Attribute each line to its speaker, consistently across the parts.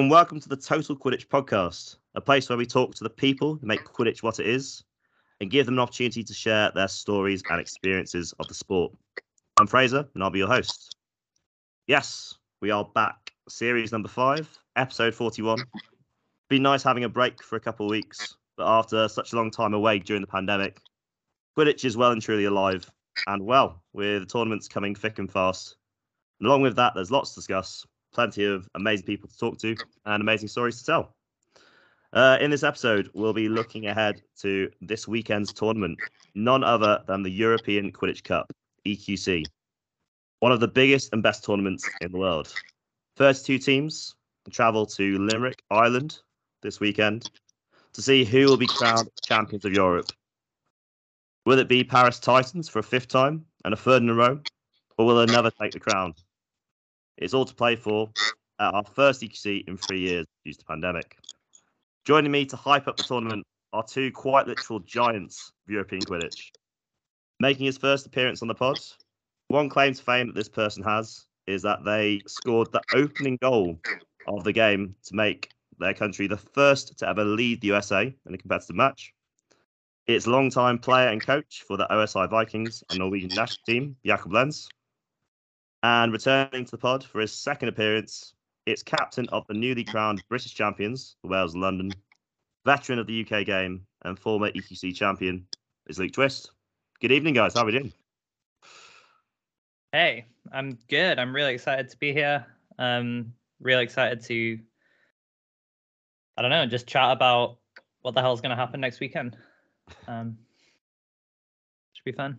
Speaker 1: And welcome to the Total Quidditch podcast, a place where we talk to the people who make Quidditch what it is and give them an opportunity to share their stories and experiences of the sport. I'm Fraser and I'll be your host. Yes, we are back, series number five, episode 41. Been nice having a break for a couple of weeks, but after such a long time away during the pandemic, Quidditch is well and truly alive and well, with tournaments coming thick and fast. And along with that, there's lots to discuss, plenty of amazing people to talk to, and amazing stories to tell. Uh, in this episode, we'll be looking ahead to this weekend's tournament, none other than the European Quidditch Cup, EQC, one of the biggest and best tournaments in the world. 32 teams travel to Limerick, Ireland this weekend to see who will be crowned champions of Europe. Will it be Paris Titans for a fifth time and a third in a row, or will another take the crown? It's all to play for at our first EQC in three years due to the pandemic. Joining me to hype up the tournament are two quite literal giants of European Quidditch. Making his first appearance on the pod, one claim to fame that this person has is that they scored the opening goal of the game to make their country the first to ever lead the USA in a competitive match. It's longtime player and coach for the OSI Vikings and Norwegian national team, Jakob Lenz. And returning to the pod for his second appearance, it's captain of the newly crowned British champions, the Wales London, veteran of the UK game, and former EQC champion is Luke Twist. Good evening, guys. How are we doing?
Speaker 2: Hey, I'm good. I'm really excited to be here. Um, really excited to, I don't know, just chat about what the hell is going to happen next weekend. Um, should be fun.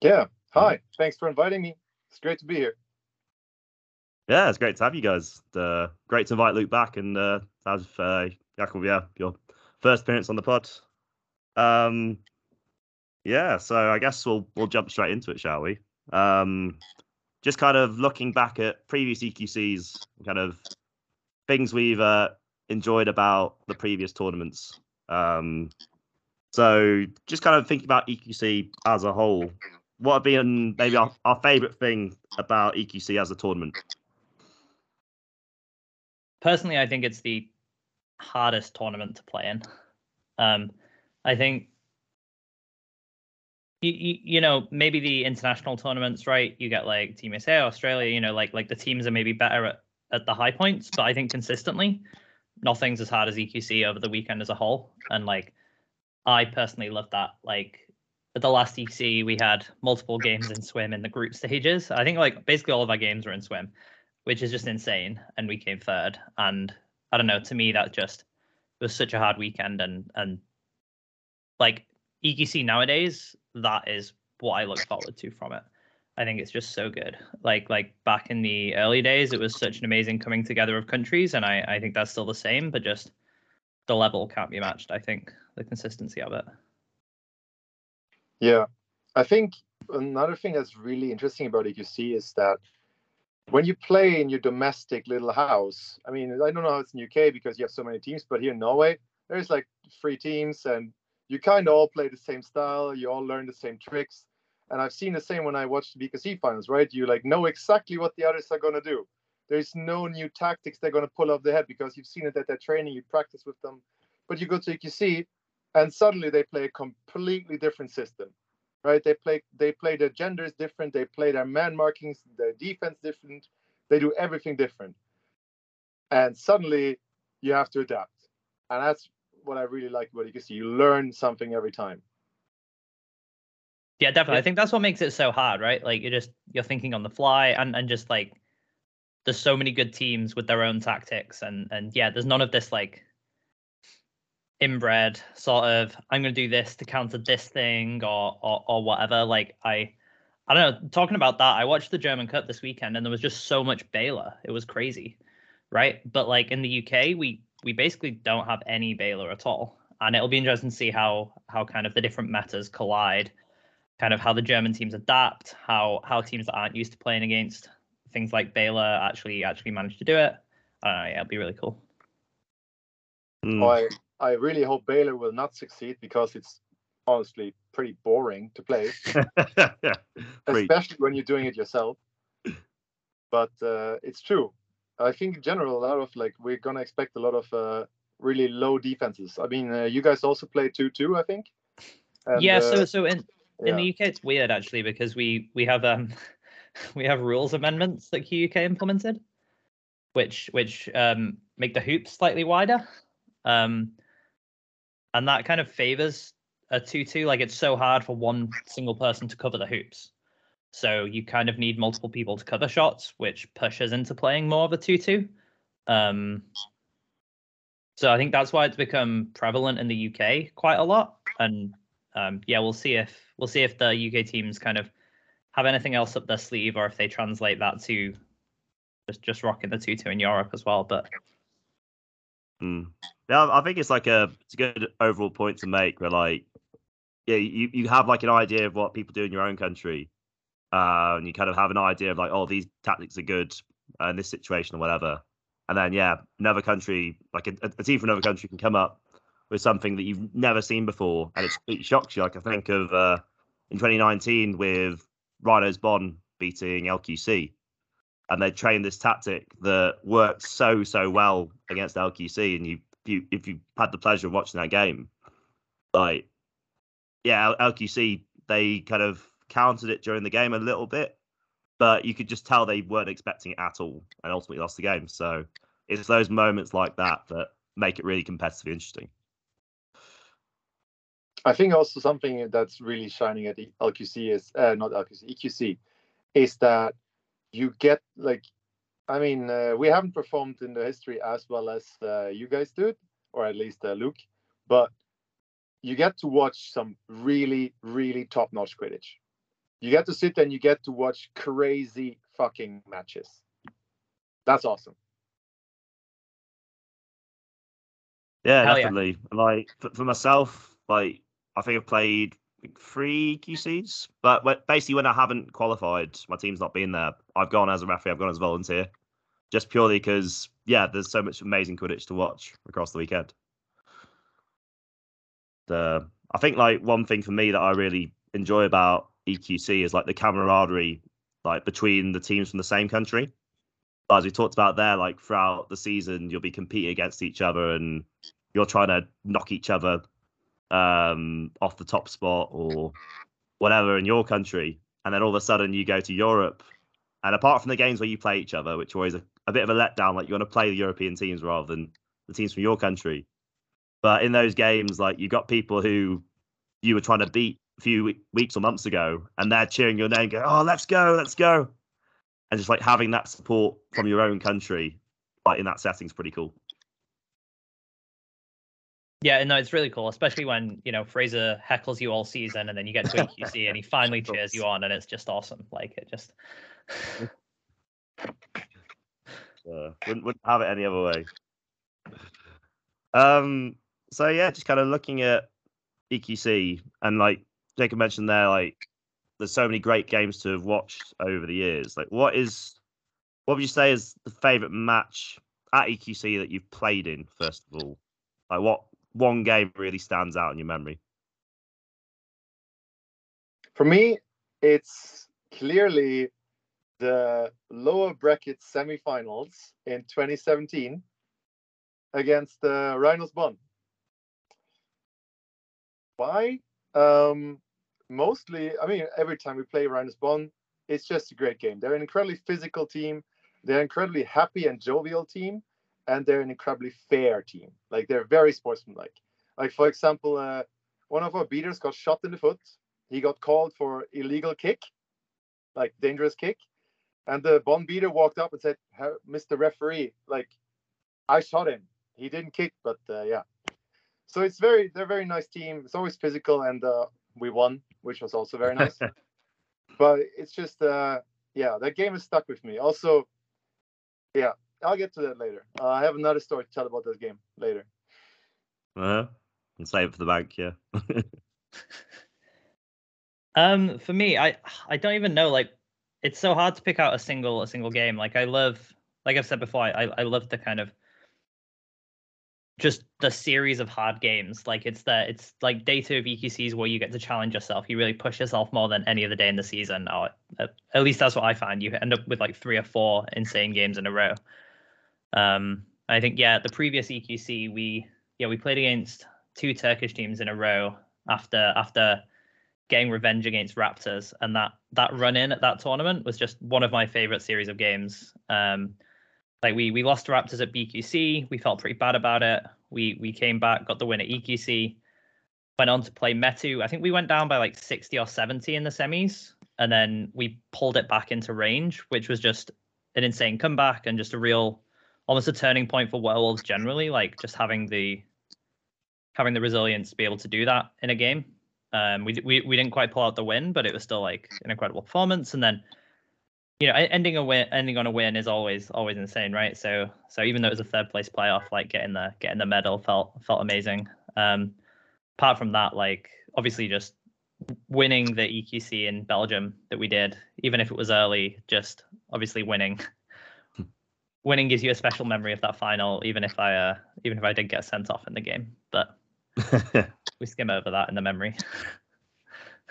Speaker 3: Yeah. Hi. Thanks for inviting me. It's great to be here.
Speaker 1: Yeah, it's great to have you guys. Uh, great to invite Luke back and uh, have uh, Jakob, yeah, your first appearance on the pod. Um, yeah, so I guess we'll we'll jump straight into it, shall we? Um, just kind of looking back at previous EQCs, kind of things we've uh, enjoyed about the previous tournaments. Um, so just kind of thinking about EQC as a whole, what have been maybe our, our favorite thing about EQC as a tournament?
Speaker 2: Personally, I think it's the hardest tournament to play in. Um, I think you, you, know maybe the international tournaments, right? You get like Team USA, Australia. You know, like like the teams are maybe better at, at the high points, but I think consistently, nothing's as hard as EQC over the weekend as a whole. And like, I personally love that. Like at the last EQC, we had multiple games in swim in the group stages. I think like basically all of our games were in swim, which is just insane. And we came third. And I don't know. To me, that just was such a hard weekend. And and like EQC nowadays, that is what I look forward to from it. I think it's just so good. Like like back in the early days, it was such an amazing coming together of countries, and I I think that's still the same, but just the level can't be matched. I think the consistency of it.
Speaker 3: Yeah, I think another thing that's really interesting about EQC is that when you play in your domestic little house, I mean, I don't know how it's in UK because you have so many teams, but here in Norway, there's like three teams and you kind of all play the same style, you all learn the same tricks. And I've seen the same when I watched the BQC finals, right? You like know exactly what the others are going to do. There's no new tactics they're going to pull off the head because you've seen it at their training, you practice with them. But you go to EQC and suddenly they play a completely different system right? They play they play their genders different they play their man markings their defense different they do everything different. And suddenly you have to adapt. And that's what i really like about it because you learn something every time.
Speaker 2: Yeah definitely. I think that's what makes it so hard right? Like you're just you're thinking on the fly and and just like there's so many good teams with their own tactics. And and yeah there's none of this like inbred sort of i'm going to do this to counter this thing or, or or whatever like i i don't know talking about that i watched the german cup this weekend and there was just so much baylor it was crazy right? But like in the uk we we basically don't have any baylor at all and it'll be interesting to see how how kind of the different metas collide kind of how the german teams adapt how how teams that aren't used to playing against things like baylor actually actually manage to do it. I don't know yeah it'll be really cool.
Speaker 3: Mm. I really hope Baylor will not succeed because it's honestly pretty boring to play, especially when you're doing it yourself. But uh, it's true. I think in general a lot of like we're gonna expect a lot of uh, really low defenses. I mean, uh, you guys also play two two, I think.
Speaker 2: And, yeah. So so in in yeah. the UK it's weird actually because we we have um we have rules amendments that QUK implemented, which which um make the hoops slightly wider. Um, and that kind of favors a 2-2 like it's so hard for one single person to cover the hoops. So you kind of need multiple people to cover shots which pushes into playing more of a 2-2 um, so i think that's why it's become prevalent in the uk quite a lot. And um, yeah we'll see if we'll see if the uk teams kind of have anything else up their sleeve or if they translate that to just just rocking the 2-2 in europe as well. But
Speaker 1: Mm. Yeah, I think it's like a it's a good overall point to make. Where like, yeah, you you have like an idea of what people do in your own country, uh, and you kind of have an idea of like, oh, these tactics are good uh, in this situation or whatever. And then yeah, another country like a, a team from another country can come up with something that you've never seen before, and it shocks you. Like I think of uh, in 2019 with Rhinos Bonn beating LQC and they trained this tactic that worked so so well against LQC. And you, you if you had the pleasure of watching that game, like yeah, LQC they kind of countered it during the game a little bit, but you could just tell they weren't expecting it at all, and ultimately lost the game. So it's those moments like that that make it really competitively interesting.
Speaker 3: I think also something that's really shining at the LQC is uh, not LQC EQC is that you get like i mean uh, we haven't performed in the history as well as uh, you guys did or at least uh, luke but you get to watch some really really top notch quidditch. You get to sit and you get to watch crazy fucking matches. That's awesome.
Speaker 1: Yeah Hell definitely. Yeah. like for, for myself like i think i've played three QCs. But basically, when I haven't qualified, my team's not been there. I've gone as a referee. I've gone as a volunteer, just purely because yeah, there's so much amazing Quidditch to watch across the weekend. The I think like one thing for me that I really enjoy about EQC is like the camaraderie like between the teams from the same country. As we talked about there, like throughout the season, you'll be competing against each other and you're trying to knock each other um, off the top spot or whatever in your country, and then all of a sudden you go to Europe, and apart from the games where you play each other, which always a, a bit of a letdown, like you want to play the European teams rather than the teams from your country. But in those games, like you got people who you were trying to beat a few weeks or months ago, and they're cheering your name, go, "Oh, let's go, let's go!" And just like having that support from your own country, like in that setting, is pretty cool.
Speaker 2: Yeah, and no, it's really cool, especially when you know Fraser heckles you all season, and then you get to EQC and he finally cheers you on, and it's just awesome. Like it just.
Speaker 1: uh, wouldn't wouldn't have it any other way. Um. So yeah, just kind of looking at EQC and like Jakob mentioned there, like there's so many great games to have watched over the years. Like, what is, what would you say is the favorite match at EQC that you've played in? First of all, like what one game really stands out in your memory?
Speaker 3: For me, it's clearly the lower bracket semifinals in 2017 against the uh, Rhinos Bonn. Why? Um, mostly, I mean, every time we play Rhinos Bonn, it's just a great game. They're an incredibly physical team. They're an incredibly happy and jovial team and they're an incredibly fair team. Like they're very sportsmanlike. Like for example, uh, one of our beaters got shot in the foot. He got called for illegal kick, like dangerous kick, and the Bonn beater walked up and said, "Mr. Referee, like I shot him. He didn't kick, but uh, yeah." So it's very they're a very nice team. It's always physical, and uh, we won, which was also very nice. but it's just uh, yeah, that game is stuck with me. Also, yeah, I'll get to that later. Uh, I have another story to tell about this game later.
Speaker 1: Uh, and save it for the bank, yeah.
Speaker 2: um, for me, I I don't even know. Like, it's so hard to pick out a single a single game. Like, I love, like I've said before, I I love the kind of just the series of hard games. Like it's the it's like day two of EQCs where you get to challenge yourself. You really push yourself more than any other day in the season. Or at least that's what I find. You end up with like three or four insane games in a row. Um, I think yeah, the previous EQC we yeah we played against two Turkish teams in a row after after getting revenge against Raptors, and that that run in at that tournament was just one of my favorite series of games. Um, like we we lost to Raptors at BQC, we felt pretty bad about it. We we came back, got the win at EQC, went on to play Metu. I think we went down by like 60 or 70 in the semis, and then we pulled it back into range, which was just an insane comeback and just a real almost a turning point for werewolves generally like just having the having the resilience to be able to do that in a game. Um we, we we didn't quite pull out the win but it was still like an incredible performance. And then you know ending a win ending on a win is always always insane right? So so even though it was a third place playoff like getting the getting the medal felt felt amazing. Um apart from that like obviously just winning the EQC in Belgium that we did, even if it was early, just obviously winning. Winning gives you a special memory of that final, even if I uh, even if I did get sent off in the game. But we skim over that in the memory.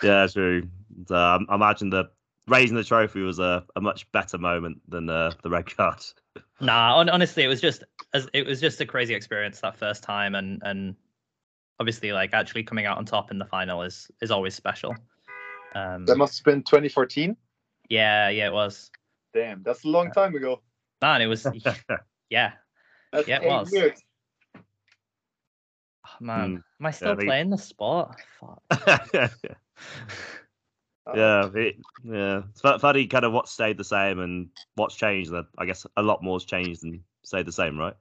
Speaker 1: yeah, true. Um, I imagine the raising the trophy was a, a much better moment than uh, the red card.
Speaker 2: nah, on, honestly, it was just as it was just a crazy experience that first time, and and obviously like actually coming out on top in the final is is always special.
Speaker 3: Um, that must have been 2014.
Speaker 2: Yeah, yeah, it was.
Speaker 3: Damn, that's a long time ago.
Speaker 2: Man, it was. yeah,
Speaker 3: that's
Speaker 2: yeah, it was.
Speaker 3: Years.
Speaker 2: Oh, man, mm. am I still yeah, playing the sport?
Speaker 1: yeah, it, yeah. It's funny, kind of what stayed the same and what's changed. I guess a lot more's changed and stayed the same, right?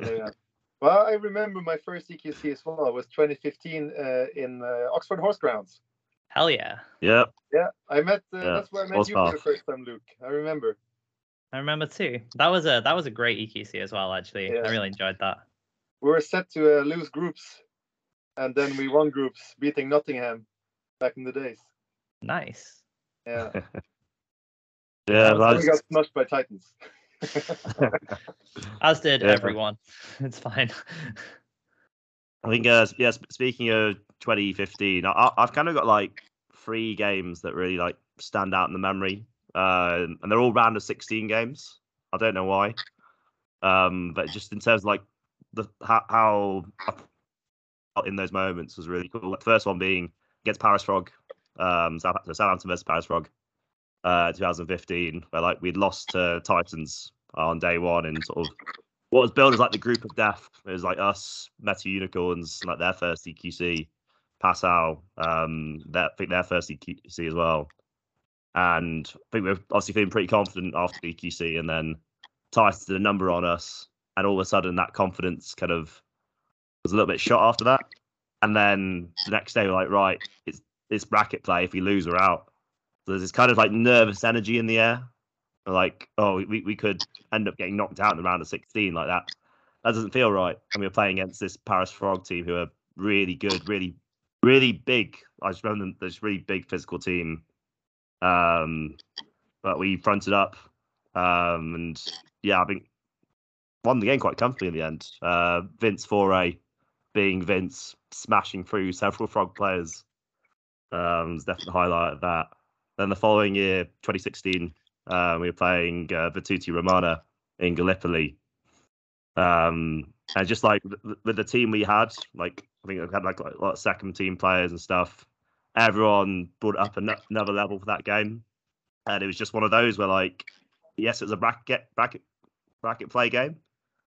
Speaker 3: yeah. Well, I remember my first EQC as well. It was 2015 uh, in uh, Oxford Horse Grounds.
Speaker 2: Hell yeah.
Speaker 1: Yeah.
Speaker 3: Yeah, I met. Uh, yeah. That's where I met you for the first time, Luke. I remember.
Speaker 2: I remember too. That was a that was a great EQC as well. Actually, yeah. I really enjoyed that.
Speaker 3: We were set to uh, lose groups, and then we won groups, beating Nottingham back in the days.
Speaker 2: Nice.
Speaker 3: Yeah.
Speaker 1: yeah,
Speaker 3: we got smushed by Titans.
Speaker 2: As did yeah. everyone. It's fine.
Speaker 1: I think, uh, yeah, speaking of 2015, I, have kind of got like three games that really like stand out in the memory. Uh, and they're all round of 16 games. I don't know why. Um, but just in terms of like the how, how in those moments was really cool. The first one being against Paris Frog, um, Southampton versus Paris Frog uh, 2015, where like we'd lost to Titans on day one, and sort of what was billed as like the group of death. It was like us, METU Unicorns, like their first EQC, Passau, um, their, I think their first EQC as well. And I think we are obviously feeling pretty confident after EQC, and then Titans did a number on us, and all of a sudden that confidence kind of was a little bit shot after that. And then the next day, we're like, right, it's it's bracket play. If we lose, we're out So there's this kind of like nervous energy in the air. Like, oh, we, we could end up getting knocked out in the round of 16 like that. That doesn't feel right. And we were playing against this Paris Frog team who are really good, really, really big. I just remember this really big physical team. Um, but we fronted up. Um, and yeah, I think won the game quite comfortably in the end. Uh, Vince Foray being Vince, smashing through several Frog players. Um, definitely the highlight of that. Then the following year, 2016, uh, we were playing uh, Vituti Romana in Gallipoli. Um, and just like with the team we had, like I think we had like a lot of second team players and stuff. Everyone brought up another level for that game, and it was just one of those where like, yes, it was a bracket bracket bracket play game,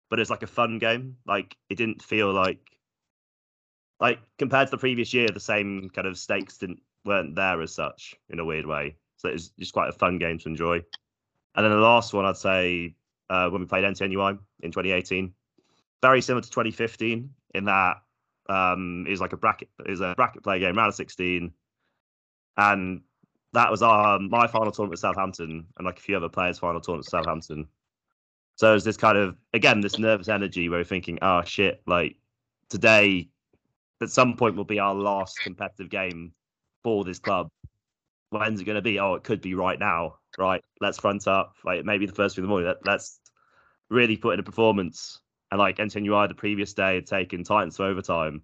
Speaker 1: but it's like a fun game. Like it didn't feel like like compared to the previous year, the same kind of stakes didn't weren't there as such in a weird way. So it was just quite a fun game to enjoy. And then the last one, I'd say, uh, when we played NTNUI in 2018, very similar to 2015 in that um, is like a bracket is a bracket play game, round of 16, and that was our my final tournament with Southampton and like a few other players' final tournament with Southampton. So it was this kind of again this nervous energy where we're thinking, oh shit, like today at some point will be our last competitive game for this club. When's it going to be? Oh, it could be right now. Right, let's front up. Like maybe the first thing in the morning. Let, us really put in a performance. And like NTNUI the previous day had taken Titans to overtime,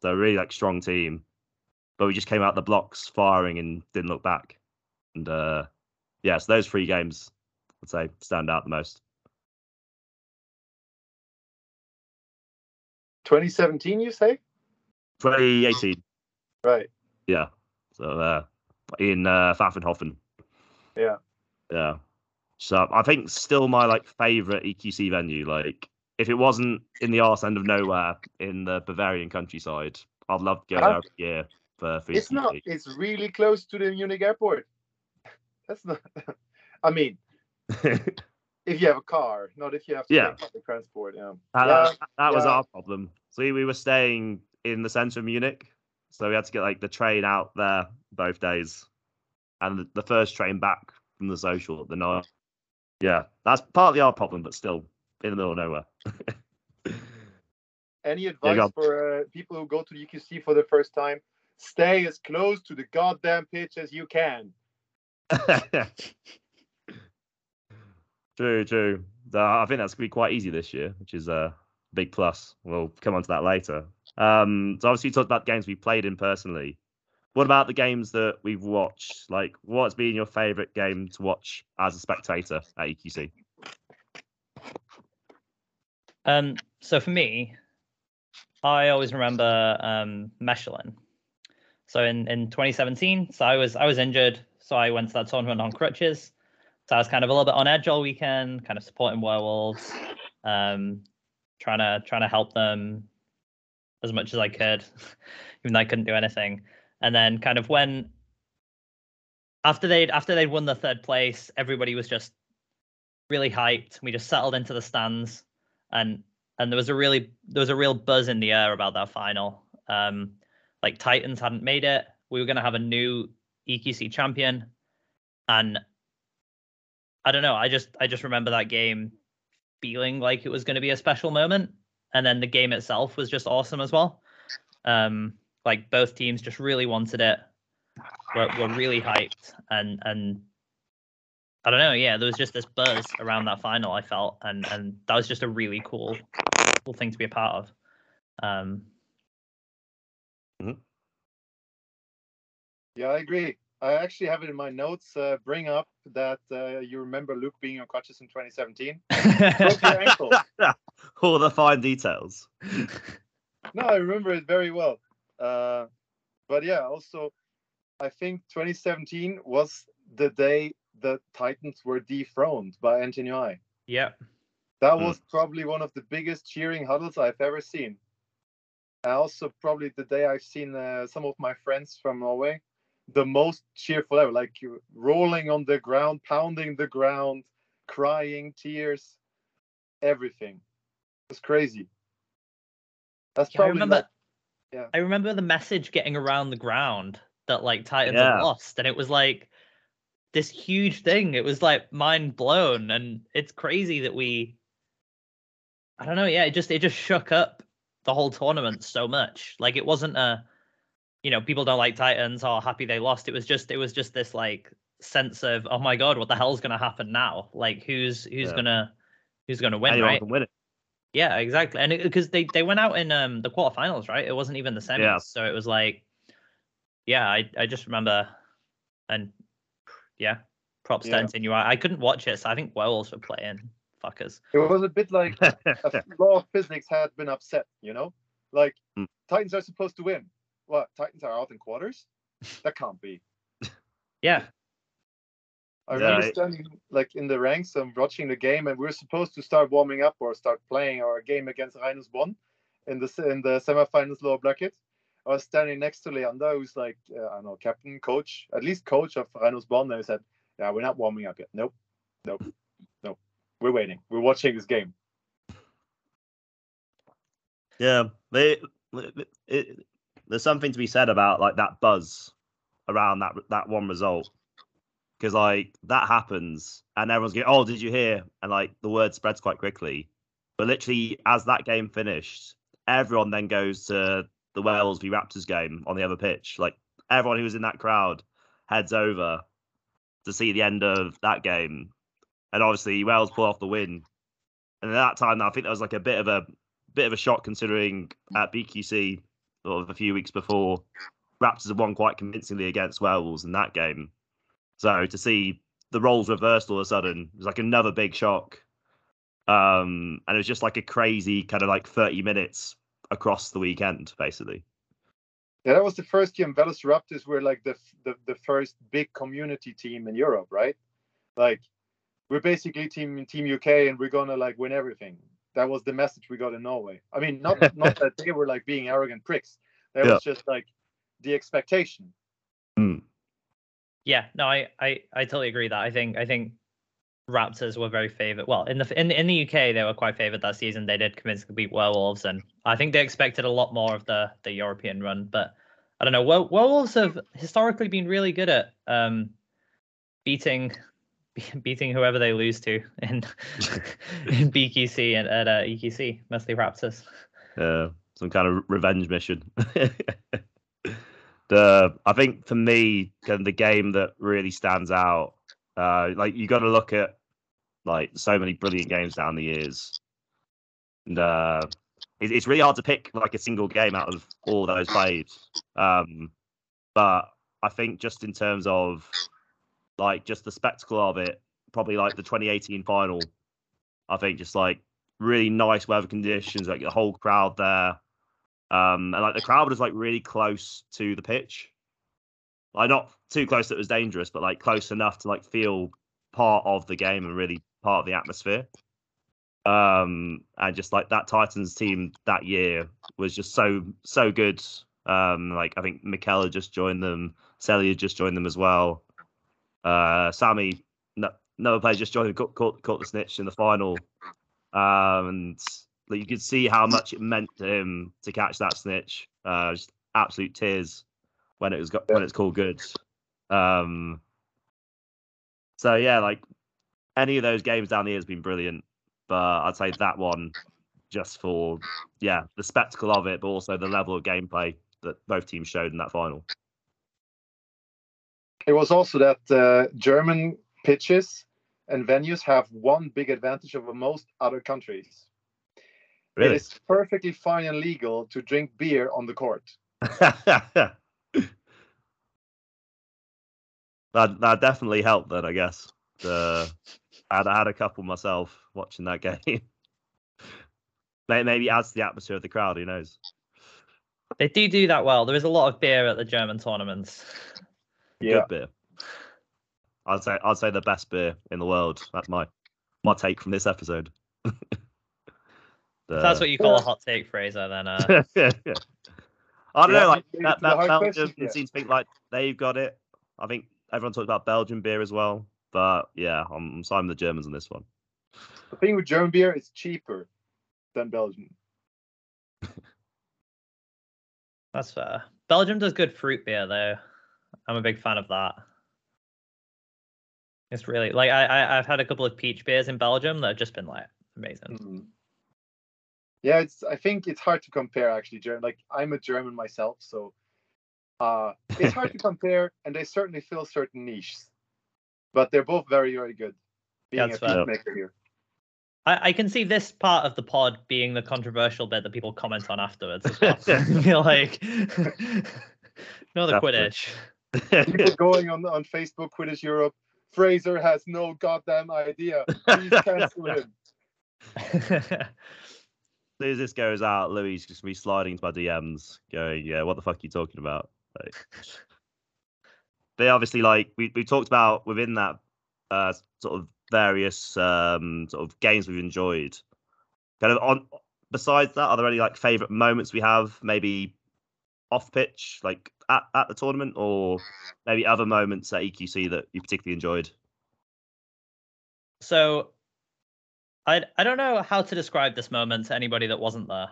Speaker 1: so really like strong team. But we just came out the blocks firing and didn't look back. And uh yeah, so those three games I'd say stand out the most.
Speaker 3: 2017, you say?
Speaker 1: 2018.
Speaker 3: Right.
Speaker 1: Yeah. So uh, in uh, Pfaffenhofen.
Speaker 3: Yeah.
Speaker 1: Yeah. So I think still my like favorite EQC venue. Like if it wasn't in the arse end of nowhere in the Bavarian countryside, I'd love to go
Speaker 3: Uh,
Speaker 1: there every year for, for
Speaker 3: It's not. It's really close to the Munich airport. That's not. I mean, if you have a car, not if you have to
Speaker 1: Yeah.
Speaker 3: take public transport. Yeah.
Speaker 1: That,
Speaker 3: Yeah,
Speaker 1: that, that was
Speaker 3: yeah.
Speaker 1: our problem. See, we, we were staying in the centre of Munich, so we had to get like the train out there both days, and the, the first train back from the social at the night. Yeah, that's partly our problem, but still in the middle of nowhere.
Speaker 3: Any advice
Speaker 1: go.
Speaker 3: for uh, people who go to the UQC for the first time? Stay as close to the goddamn pitch as you can.
Speaker 1: true, true. So I think that's gonna be quite easy this year, which is a big plus. We'll come on to that later. Um, so obviously you talked about games we played in personally. What about the games that we've watched? Like, what's been your favourite game to watch as a spectator at EQC?
Speaker 2: Um, so for me, I always remember um, Mechelen. So in, in 2017, so I was I was injured, so I went to that tournament on crutches. So I was kind of a little bit on edge all weekend, kind of supporting Werewolves, um, trying to trying to help them as much as I could, even though I couldn't do anything. And then kind of when after they'd after they'd won the third place, everybody was just really hyped. We just settled into the stands and and there was a really there was a real buzz in the air about that final. Um, like Titans hadn't made it. We were going to have a new EQC champion, and I don't know. I just I just remember that game feeling like it was going to be a special moment, and then the game itself was just awesome as well. Um, like both teams just really wanted it. Were, were really hyped, and and I don't know. Yeah, there was just this buzz around that final. I felt, and and that was just a really cool, cool thing to be a part of. Um,
Speaker 3: Yeah, I agree. I actually have it in my notes. Uh, bring up that uh, you remember Luke being on crutches in 2017. Broke your.
Speaker 1: All the fine details.
Speaker 3: No, I remember it very well. Uh, but yeah, also, I think 2017 was the day the Titans were dethroned by NTNUI.
Speaker 2: yeah,
Speaker 3: That
Speaker 1: Hmm.
Speaker 3: was probably one of the biggest cheering huddles I've ever seen. And also, probably the day I've seen uh, some of my friends from Norway, the most cheerful ever, like you rolling on the ground, pounding the ground, crying, tears, everything. It was crazy. That's
Speaker 2: I
Speaker 3: probably
Speaker 2: remember.
Speaker 3: like- yeah.
Speaker 2: I remember the message getting around the ground that like Titans
Speaker 1: Yeah.
Speaker 2: had lost, and it was like this huge thing. It was like mind blown, and it's crazy that we. I don't know. Yeah, it just it just shook up the whole tournament so much. Like it wasn't a, you know, people don't like Titans or happy they lost. It was just it was just this like sense of oh my god, what the hell's gonna happen now? Like who's who's
Speaker 1: Yeah.
Speaker 2: gonna who's gonna win,
Speaker 1: Anyone
Speaker 2: right?
Speaker 1: can win it.
Speaker 2: Yeah, exactly. And because they they went out in um the quarterfinals, right? It wasn't even the semis.
Speaker 1: Yeah.
Speaker 2: So it was like yeah, I I just remember and yeah, props
Speaker 3: Yeah.
Speaker 2: to continue. I, I couldn't watch it, so I think Werewolves were playing fuckers.
Speaker 3: It was a bit like a law of physics had been upset, you know? Like
Speaker 1: Hmm.
Speaker 3: Titans are supposed to win. What? Titans are out in quarters? That can't be.
Speaker 2: Yeah.
Speaker 3: I
Speaker 1: Yeah,
Speaker 3: remember
Speaker 1: it-
Speaker 3: standing like in the ranks and watching the game, and we were supposed to start warming up or start playing our game against Rhinos Bonn in the se- in the semifinals lower bracket. I was standing next to Leander, who's like uh, I don't know, captain, coach, at least coach of Rhinos Bonn. and he said, "Yeah, we're not warming up yet. Nope, nope, nope. We're waiting. We're watching this game."
Speaker 1: Yeah, they, it, there's something to be said about like that buzz around that that one result because like that happens and everyone's going, "Oh, did you hear?" And like the word spreads quite quickly. But literally, as that game finished, everyone then goes to the Wales v Raptors game on the other pitch. Like everyone who was in that crowd heads over to see the end of that game, and obviously Wales pull off the win. And at that time, I think there was like a bit of a bit of a shock considering at BQC sort of a few weeks before Raptors had won quite convincingly against Werewolves in that game. So to see the roles reversed all of a sudden was like another big shock. Um, and it was just like a crazy kind of like 30 minutes across the weekend, basically.
Speaker 3: Yeah, that was the first year. Velociraptors were like the, the the first big community team in Europe, right? Like we're basically team in team UK, and we're gonna like win everything. That was the message we got in Norway. I mean, not not that they were like being arrogant pricks. That
Speaker 1: Yeah.
Speaker 3: was just like the expectation.
Speaker 1: Mm.
Speaker 2: Yeah, no, I, I, I totally agree that I think I think Raptors were very favored. Well, in the in in the UK they were quite favored that season. They did convincingly beat Werewolves, and I think they expected a lot more of the the European run. But I don't know. Wer- Werewolves have historically been really good at um beating beating whoever they lose to in in BQC and at uh, EQC, mostly Raptors.
Speaker 1: uh, some kind of revenge mission. the I think for me, kind of the game that really stands out, uh, like you got to look at like so many brilliant games down the years, and uh, it, it's really hard to pick like a single game out of all those played. Um, but I think just in terms of like just the spectacle of it, probably like the 2018 final. I think just like really nice weather conditions, like the whole crowd there. Um, and like the crowd was like really close to the pitch. Like not too close that it was dangerous, but like close enough to like feel part of the game and really part of the atmosphere. Um, and just like that Titans team that year was just so so good. Um, like I think had just joined them, had just joined them as well. Uh, Sammy, no, another player just joined, caught, caught, caught the snitch in the final. Um, and like, you could see how much it meant to him to catch that snitch. Uh, just absolute tears when it was got when it's called good. Um, so yeah, like any of those games down the year has been brilliant, but I'd say that one just for yeah the spectacle of it, but also the level of gameplay that both teams showed in that final.
Speaker 3: It was also that uh, German pitches and venues have one big advantage over most other countries. It
Speaker 1: Really,
Speaker 3: is perfectly fine and legal to drink beer on the court.
Speaker 1: that that definitely helped. Then I guess the I had, I had a couple myself watching that game. Maybe it adds to the atmosphere of the crowd. Who knows?
Speaker 2: They do do that well. There is a lot of beer at the German tournaments.
Speaker 1: Good beer. I'd say I'd say the best beer in the world. That's my my take from this episode.
Speaker 2: If that's what you call a hot take, Fraser, then uh,
Speaker 1: I don't
Speaker 3: Yeah,
Speaker 1: know. Like that,
Speaker 3: to the
Speaker 1: that Belgium
Speaker 3: yeah.
Speaker 1: seems to think like they've got it. I think everyone talks about Belgian beer as well, but yeah, I'm, I'm siding the Germans on this one.
Speaker 3: The thing with German beer, is cheaper than Belgian.
Speaker 2: that's fair. Belgium does good fruit beer though. I'm a big fan of that. It's really like I, I I've had a couple of peach beers in Belgium that have just been like amazing.
Speaker 3: Mhm. Yeah, it's. I think it's hard to compare actually. German, like I'm a German myself, so uh, it's hard to compare, and they certainly fill certain niches, but they're both very, very good. Being
Speaker 2: That's
Speaker 3: a
Speaker 2: fair.
Speaker 3: peach here.
Speaker 2: I, I can see this part of the pod being the controversial bit that people comment on afterwards as well. I feel like no the Quidditch.
Speaker 3: People going on on Facebook, Quidditch Europe. Fraser has no goddamn idea. Please cancel him.
Speaker 1: As soon as this goes out, Louis is just gonna be sliding into my DMs, going, "Yeah, what the fuck are you talking about?" Like, but obviously, like we we talked about within that uh, sort of various um, sort of games we've enjoyed. Kind of on besides that, are there any like favorite moments we have? Maybe off pitch, like at, at the tournament, or maybe other moments at EQC that you particularly enjoyed.
Speaker 2: So I I don't know how to describe this moment to anybody that wasn't there.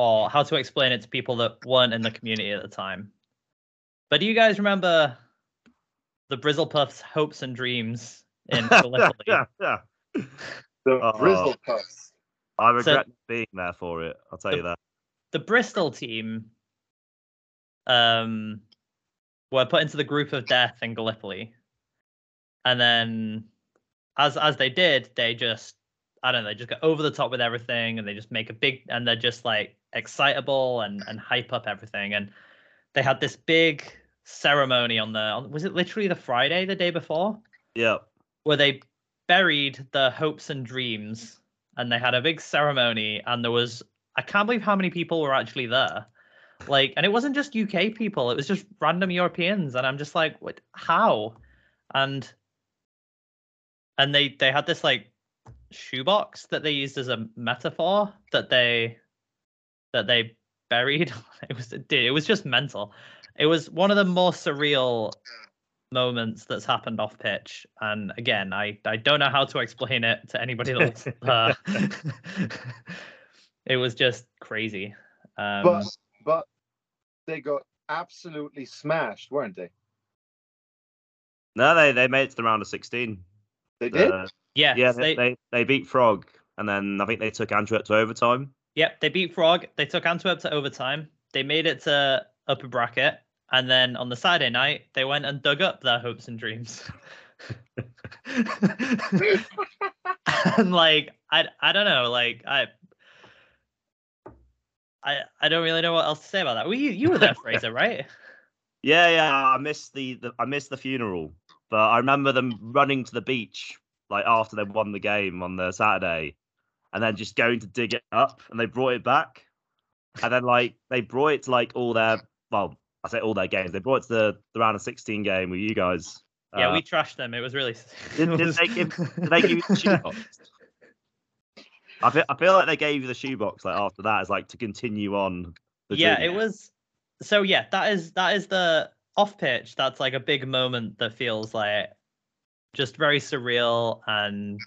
Speaker 2: Or how to explain it to people that weren't in the community at the time. But do you guys remember the Brizzlepuffs hopes and dreams in Gallipoli?
Speaker 1: yeah, yeah.
Speaker 3: The
Speaker 1: Oh.
Speaker 3: Brizzle Puffs.
Speaker 1: I regret not being there for it. I'll tell
Speaker 2: The-
Speaker 1: you that.
Speaker 2: the Bristol team um were put into the group of death in Gallipoli. And then as as they did, they just I don't know, they just go over the top with everything and they just make a big and they're just like excitable and and hype up everything. And they had this big ceremony on the on, was it literally the Friday the day before?
Speaker 1: Yeah.
Speaker 2: where they buried the hopes and dreams and they had a big ceremony and there was I can't believe how many people were actually there. Like, and it wasn't just UK people; it was just random Europeans, and I'm just like, what? How? And and they they had this like shoebox that they used as a metaphor that they that they buried. It was dude, it was just mental. It was one of the more surreal moments that's happened off pitch. And again, I I don't know how to explain it to anybody that's uh, it was just crazy. Um,
Speaker 3: but but they got absolutely smashed, weren't they?
Speaker 1: No, they they made it to the round of sixteen.
Speaker 3: They did.
Speaker 1: Uh,
Speaker 2: yeah,
Speaker 1: yeah,
Speaker 2: they,
Speaker 1: they, they they beat Frog, and then I think they took Antwerp to overtime.
Speaker 2: Yep, they beat Frog. They took Antwerp to overtime. They made it to upper bracket, and then on the Saturday night, they went and dug up their hopes and dreams. and like, I I don't know, like I. I, I don't really know what else to say about that. Well, you, you were there, Fraser, right?
Speaker 1: Yeah, yeah. I missed the, the I missed the funeral, but I remember them running to the beach like after they won the game on the Saturday, and then just going to dig it up, and they brought it back, and then like they brought it to like all their well, I say all their games. They brought it to the, the round of sixteen game with you guys.
Speaker 2: Yeah,
Speaker 1: Uh,
Speaker 2: we trashed them. It was really.
Speaker 1: did, did they give did they give you the shoebox? I feel I feel like they gave you the shoebox like after that is like to continue on. The
Speaker 2: yeah, it was. So yeah, that is that is the off pitch. That's like a big moment that feels like just very surreal and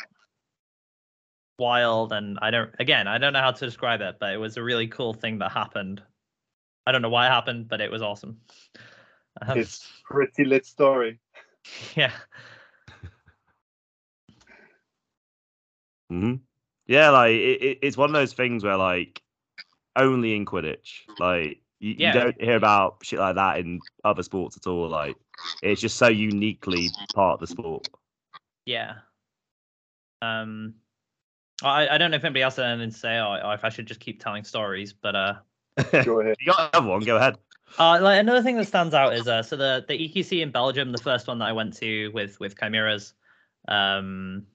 Speaker 2: wild. And I don't. Again, I don't know how to describe it, but it was a really cool thing that happened. I don't know why it happened, but it was awesome. Um,
Speaker 3: It's pretty lit story.
Speaker 2: yeah.
Speaker 1: hmm Yeah, like it, it, it's one of those things where like only in Quidditch, like you,
Speaker 2: Yeah.
Speaker 1: you don't hear about shit like that in other sports at all. Like it's just so uniquely part of the sport.
Speaker 2: Yeah. Um, I I don't know if anybody else had anything to say or, or if I should just keep telling stories, but uh.
Speaker 3: Go ahead.
Speaker 1: you got another one? Go ahead.
Speaker 2: Uh, like another thing that stands out is uh, so the the EQC in Belgium, the first one that I went to with with Chimeras, um,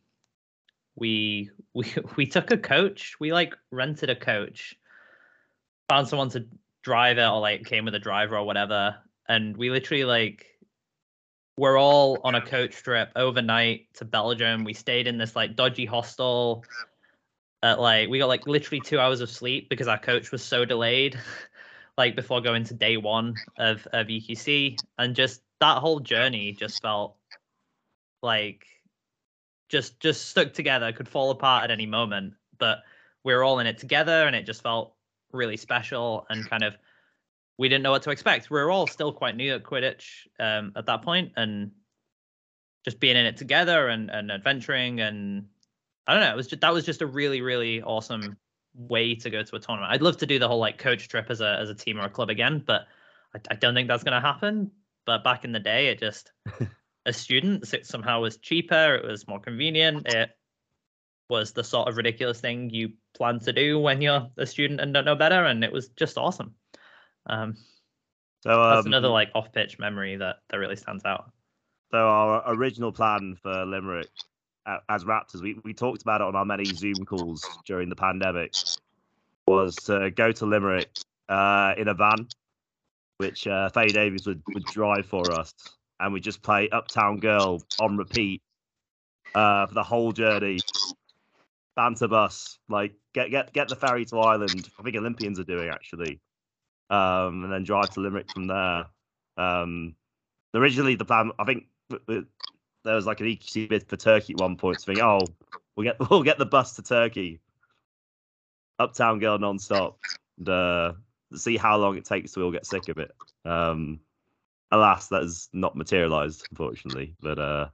Speaker 2: we we we took a coach. We like rented a coach, found someone to drive it, or like came with a driver or whatever, and we literally like we're all on a coach trip overnight to Belgium. We stayed in this like dodgy hostel. At like we got like literally two hours of sleep because our coach was so delayed. like before going to day one of of EQC, and just that whole journey just felt like just just stuck together, could fall apart at any moment, but we're all in it together, and it just felt really special and kind of we didn't know what to expect. We were all still quite new at Quidditch um, at that point, and just being in it together and and adventuring and I don't know, it was just that was just a really really awesome way to go to a tournament. I'd love to do the whole like coach trip as a as a team or a club again, but I, I don't think that's going to happen. But back in the day, it just as students, it somehow was cheaper. It was more convenient. It was the sort of ridiculous thing you plan to do when you're a student and don't know better, and it was just awesome. Um,
Speaker 1: So
Speaker 2: that's
Speaker 1: um,
Speaker 2: another like off pitch memory that that really stands out.
Speaker 1: So our original plan for Limerick as Raptors, we, we talked about it on our many Zoom calls during the pandemic, was to go to Limerick uh, in a van, which uh, Faye Davies would, would drive for us, and we just play Uptown Girl on repeat uh, for the whole journey. Banter bus, like get get get the ferry to Ireland. I think Olympians are doing actually, um, and then drive to Limerick from there. Um, originally the plan, I think there was like an EQC bid for Turkey at one point. So think, oh, we'll get we'll get the bus to Turkey, Uptown Girl non-stop, and uh, see how long it takes to all get sick of it. Um, alas, that has not materialized, unfortunately. But uh,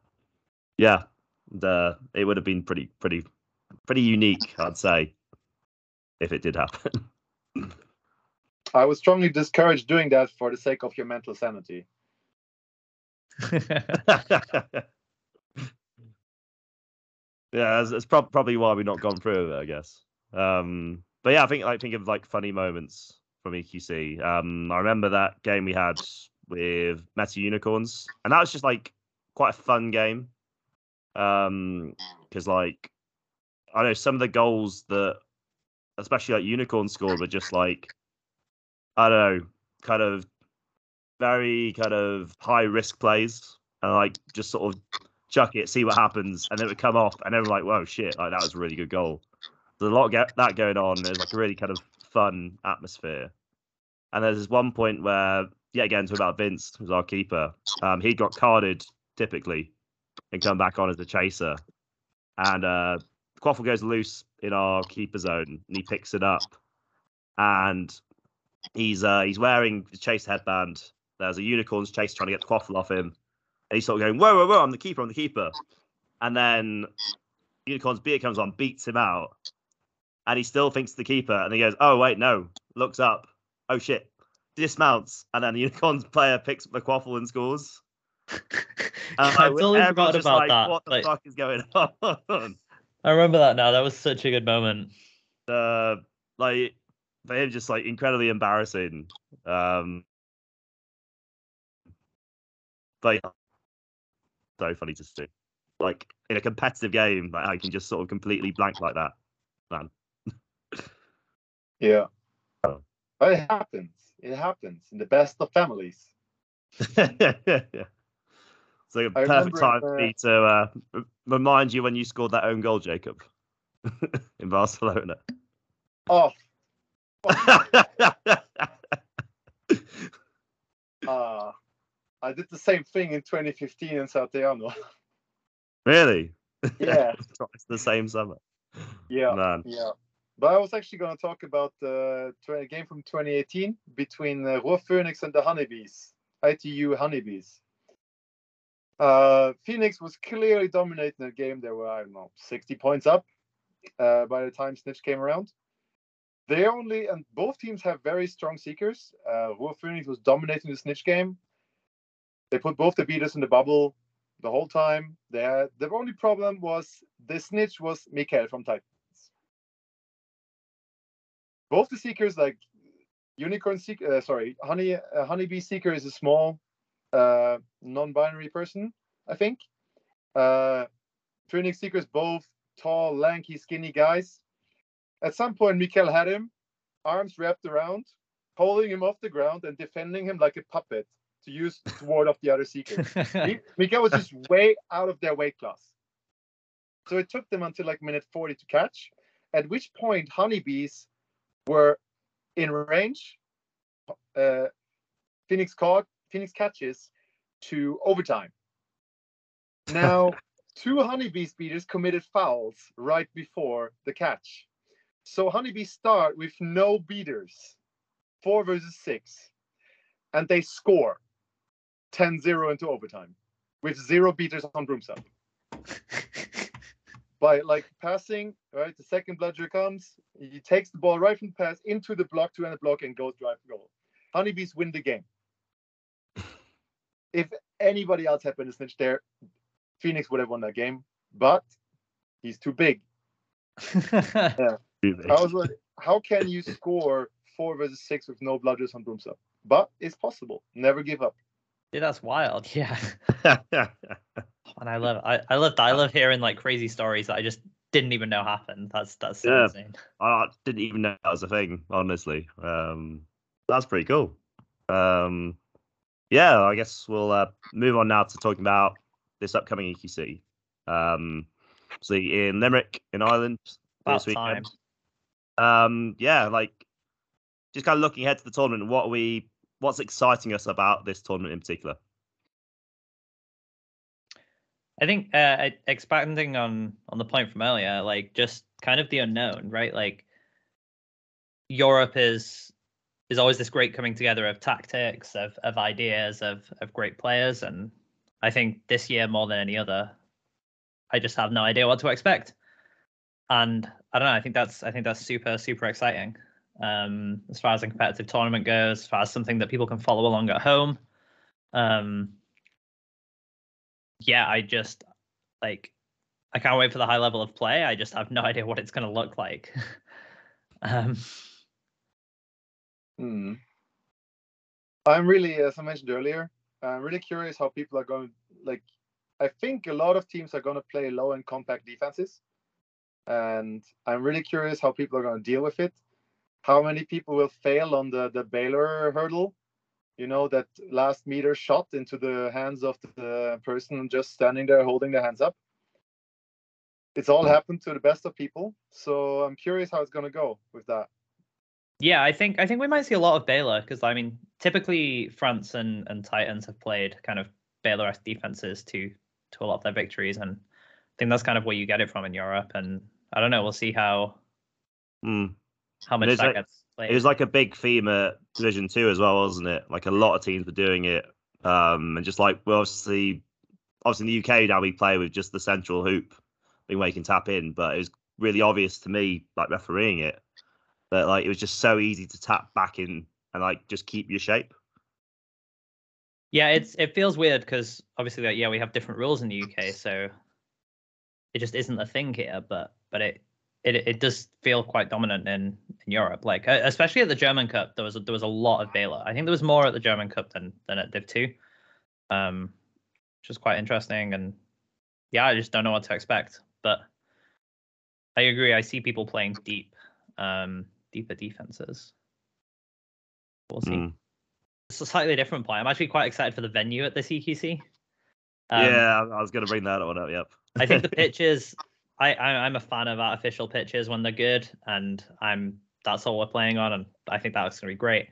Speaker 1: yeah, the it would have been pretty pretty pretty unique, I'd say, if it did happen.
Speaker 3: I would strongly discourage doing that for the sake of your mental sanity.
Speaker 1: yeah, that's, that's prob- probably why we've not gone through it, I guess. Um, but yeah, I think like think of like funny moments from EQC. Um, I remember that game we had with METU Unicorns, and that was just like quite a fun game. Um, because like I know some of the goals that especially like unicorn score, were just like I don't know, kind of very kind of high risk plays and like just sort of chuck it, see what happens, and then it would come off, and everyone's like, "Whoa, shit! Like that was a really good goal." There's a lot of that going on. There's like a really kind of fun atmosphere, and there's this one point where, yet again, talking about Vince, who's our keeper, um, he got carded typically, and come back on as a chaser, and uh, Quaffle goes loose in our keeper zone, and he picks it up, and he's uh, he's wearing the chase headband. There's a unicorn's chase trying to get the Quaffle off him. And he's sort of going, whoa, whoa, whoa, I'm the keeper, I'm the keeper. And then Unicorn's beer comes on, beats him out. And he still thinks the keeper. And he goes, oh, wait, no. Looks up. Oh, shit. Dismounts. And then the Unicorn's player picks up the quaffle and scores.
Speaker 2: Uh, I totally forgot about
Speaker 1: like,
Speaker 2: that.
Speaker 1: What the
Speaker 2: Like,
Speaker 1: fuck is going on?
Speaker 2: I remember that now. That was such a good moment.
Speaker 1: uh, like, for him, just like incredibly embarrassing. Um, but yeah, so funny to see. Like in a competitive game, like I can just sort of completely blank like that, man.
Speaker 3: Yeah.
Speaker 1: Oh.
Speaker 3: But it happens. It happens in the best of families.
Speaker 1: yeah. So a
Speaker 3: I
Speaker 1: perfect time for
Speaker 3: uh,
Speaker 1: me to uh, remind you when you scored that own goal, Jakob, in Barcelona.
Speaker 3: Oh, uh, I did the same thing in 2015 in Santiago.
Speaker 1: really?
Speaker 3: Yeah.
Speaker 1: it's the same summer.
Speaker 3: Yeah.
Speaker 1: Man.
Speaker 3: Yeah. But I was actually going to talk about the tw- game from 2018 between uh, Phoenix and the Honeybees, ITU Honeybees. Uh, Phoenix was clearly dominating the game. They were, I don't know, 60 points up uh, by the time Snitch came around. They only, and both teams have very strong seekers. Uh, Ruhr Phoenix was dominating the Snitch game. They put both the beaters in the bubble the whole time. They had, the only problem was the Snitch was Mikael from Titans both the seekers like unicorn seeker uh, sorry honey uh, honeybee seeker is a small uh non-binary person i think. Uh phoenix seekers both tall lanky skinny guys. At some point Mikael had him arms wrapped around holding him off the ground and defending him like a puppet to use to ward off the other seekers Mi- Mikael was just way out of their weight class. So it took them until like minute 40 to catch at which point honeybees were in range. Uh, Phoenix caught Phoenix catches to overtime. Now, two honeybee beaters committed fouls right before the catch. So honeybees start with no beaters, four versus six, and they score 10-0 into overtime with zero beaters on Broomsell by like passing, right? The second bludger comes, he takes the ball right from the pass into the block to end the block and goes drive goal. Honeybees win the game. If anybody else had been a snitch there, Phoenix would have won that game, but he's too big. Yeah, I was like, how can you score four versus six with no bludgers on Broomsell? But it's possible. Never give up.
Speaker 2: Dude, that's wild. Yeah. And I love I, I love I love hearing like crazy stories that I just didn't even know happened. That's that's so
Speaker 1: Yeah.
Speaker 2: insane.
Speaker 1: I didn't even know that was a thing, honestly. Um, that's pretty cool. Um, yeah, I guess we'll uh, move on now to talking about this upcoming EQC. Um, see in Limerick, in Ireland,
Speaker 2: About
Speaker 1: this
Speaker 2: time.
Speaker 1: weekend. Um, yeah, like just kind of looking ahead to the tournament. What are we? What's exciting us about this tournament in particular?
Speaker 2: I think uh, expanding on on the point from earlier, like just kind of the unknown, right? Like Europe is is always this great coming together of tactics, of of ideas, of of great players, and I think this year more than any other, I just have no idea what to expect, and I don't know. I think that's I think that's super super exciting. Um, as far as a competitive tournament goes, as far as something that people can follow along at home. Um, yeah, I just like I can't wait for the high level of play. I just have no idea what it's going to look like. um,
Speaker 3: Hmm. I'm really, as I mentioned earlier, I'm really curious how people are going. Like, I think a lot of teams are going to play low and compact defenses, and I'm really curious how people are going to deal with it. How many people will fail on the the Baylor hurdle? You know that last meter shot into the hands of the person just standing there holding their hands up. It's all happened to the best of people, so I'm curious how it's going to go with that.
Speaker 2: Yeah, I think I think we might see a lot of Baylor because I mean, typically France and, and Titans have played kind of Baylor-esque defenses to to a lot of their victories, and I think that's kind of where you get it from in Europe. And I don't know, we'll see how
Speaker 1: Mm.
Speaker 2: how much that
Speaker 1: like-
Speaker 2: gets played.
Speaker 1: It was like a big theme at Division Two as well, wasn't it? Like a lot of teams were doing it, um, and just like well, obviously, obviously in the UK now we play with just the central hoop, being where you can tap in. But it was really obvious to me, like refereeing it, that like it was just so easy to tap back in and like just keep your shape.
Speaker 2: Yeah, it's it feels weird because obviously, like, yeah, we have different rules in the UK, so it just isn't a thing here. But but it it it does feel quite dominant in in Europe, like especially at the German Cup. There was a, there was a lot of Baylor. I think there was more at the German Cup than than at Div two, um, which is quite interesting. And yeah, I just don't know what to expect. But I agree. I see people playing deep, um, deeper defenses. We'll see
Speaker 1: Mm.
Speaker 2: it's a slightly different point. I'm actually quite excited for the venue at the EQC. Um,
Speaker 1: yeah, I was going to bring that one up. Yep.
Speaker 2: I think the pitches. I, I I'm a fan of artificial pitches when they're good, and I'm that's all we're playing on, and I think that's going to be great.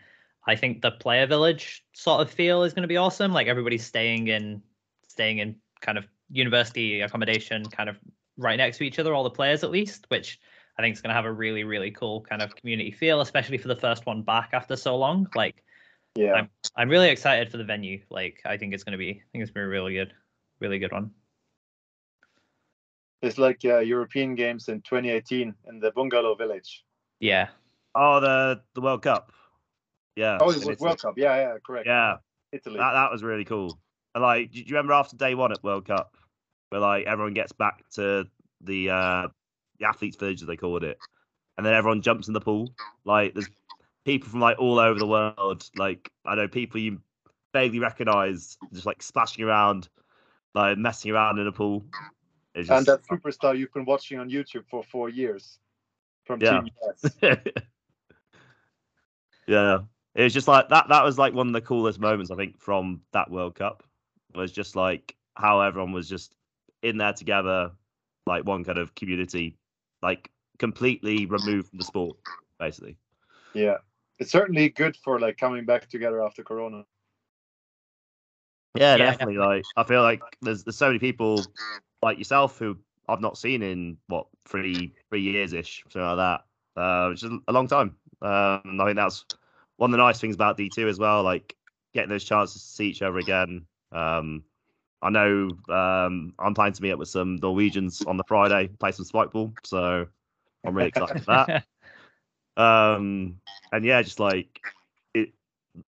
Speaker 2: I think the player village sort of feel is going to be awesome. Like everybody's staying in, staying in kind of university accommodation, kind of right next to each other, all the players at least, which I think it's going to have a really really cool kind of community feel, especially for the first one back after so long. Like
Speaker 3: Yeah,
Speaker 2: I'm- I'm really excited for the venue. Like I think it's going to be, I think it's going to be a really good, really good one.
Speaker 3: it's like uh, European Games in 2018 in the Bungalow Village.
Speaker 2: Yeah.
Speaker 1: Oh, the the World Cup. Yeah.
Speaker 3: Oh, it was World Cup. Yeah, yeah, correct.
Speaker 1: Yeah,
Speaker 3: Italy.
Speaker 1: that that was really cool. And like, do you remember after day one at World Cup, where like everyone gets back to the uh the athletes' village as they called it, and then everyone jumps in the pool. Like, there's people from like all over the world. Like, I know people you vaguely recognise, just like splashing around, like messing around in a pool. It's
Speaker 3: and that superstar you've been watching on YouTube for four years from
Speaker 1: Yeah.
Speaker 3: Team
Speaker 1: yeah, it was just like that. That was like one of the coolest moments I think from that World Cup. Was just like how everyone was just in there together, like one kind of community, like completely removed from the sport, basically.
Speaker 3: Yeah, it's certainly good for like coming back together after Corona.
Speaker 1: Yeah,
Speaker 2: Yeah,
Speaker 1: definitely. Like I feel like there's there's so many people like yourself who I've not seen in what three three years ish, something like that. Uh, which is a long time. Um, I think that's one of the nice things about D two as well. Like getting those chances to see each other again. Um, I know um, I'm planning to meet up with some Norwegians on the Friday, play some spike ball. So I'm really excited for that. Um, and yeah, just like it,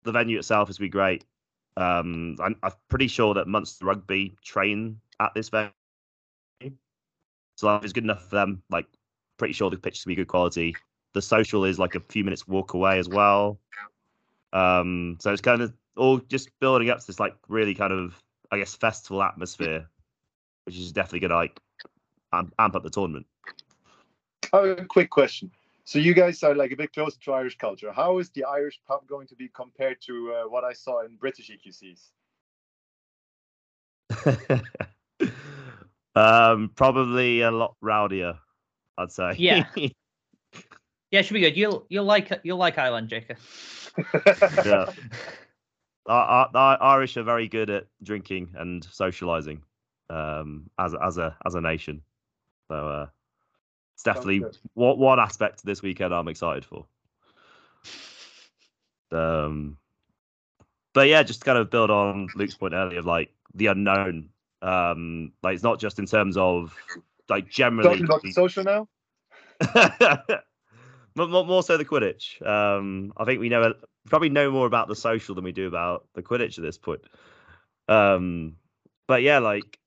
Speaker 1: the venue itself is be great. Um, I'm, I'm pretty sure that Munster Rugby train at this venue, so if it's good enough for them. Like, pretty sure the pitch will be good quality. The social is like a few minutes walk away as well. Um, so it's kind of all just building up to this like really kind of I guess festival atmosphere, which is definitely gonna like amp, amp up the tournament.
Speaker 3: Oh, a quick question. So you guys are like a bit closer to Irish culture. How is the Irish pub going to be compared to uh, what I saw in British EQCs?
Speaker 1: um, probably a lot rowdier, I'd say.
Speaker 2: Yeah. yeah, it should be good. You'll you'll like you'll like Ireland, Jakob.
Speaker 1: yeah. Our, our, Irish are very good at drinking and socializing, um, as as a as a nation. So uh, it's definitely
Speaker 3: good.
Speaker 1: one one aspect of this weekend I'm excited for. Um, but yeah, just to kind of build on Luke's point earlier of like the unknown. Um, like it's not just in terms of like generally.
Speaker 3: Talking about the social now.
Speaker 1: more, more so the Quidditch. Um, I think we know probably know more about the social than we do about the Quidditch at this point. Um, but yeah, like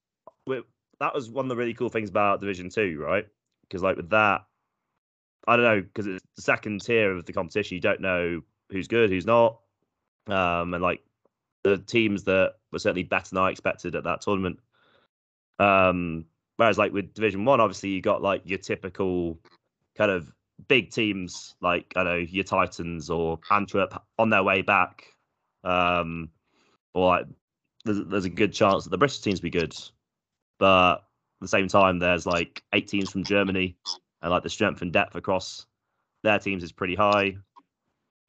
Speaker 1: that was one of the really cool things about Division Two, right? Because like with that, I don't know, because it's the second tier of the competition. You don't know who's good, who's not, um, and like the teams that were certainly better than I expected at that tournament. Um, whereas like with Division One, obviously you got like your typical kind of big teams like I know your Titans or Antwerp on their way back, um, or like there's, there's a good chance that the British teams be good, but at the same time there's like eight teams from Germany and like the strength and depth across their teams is pretty high.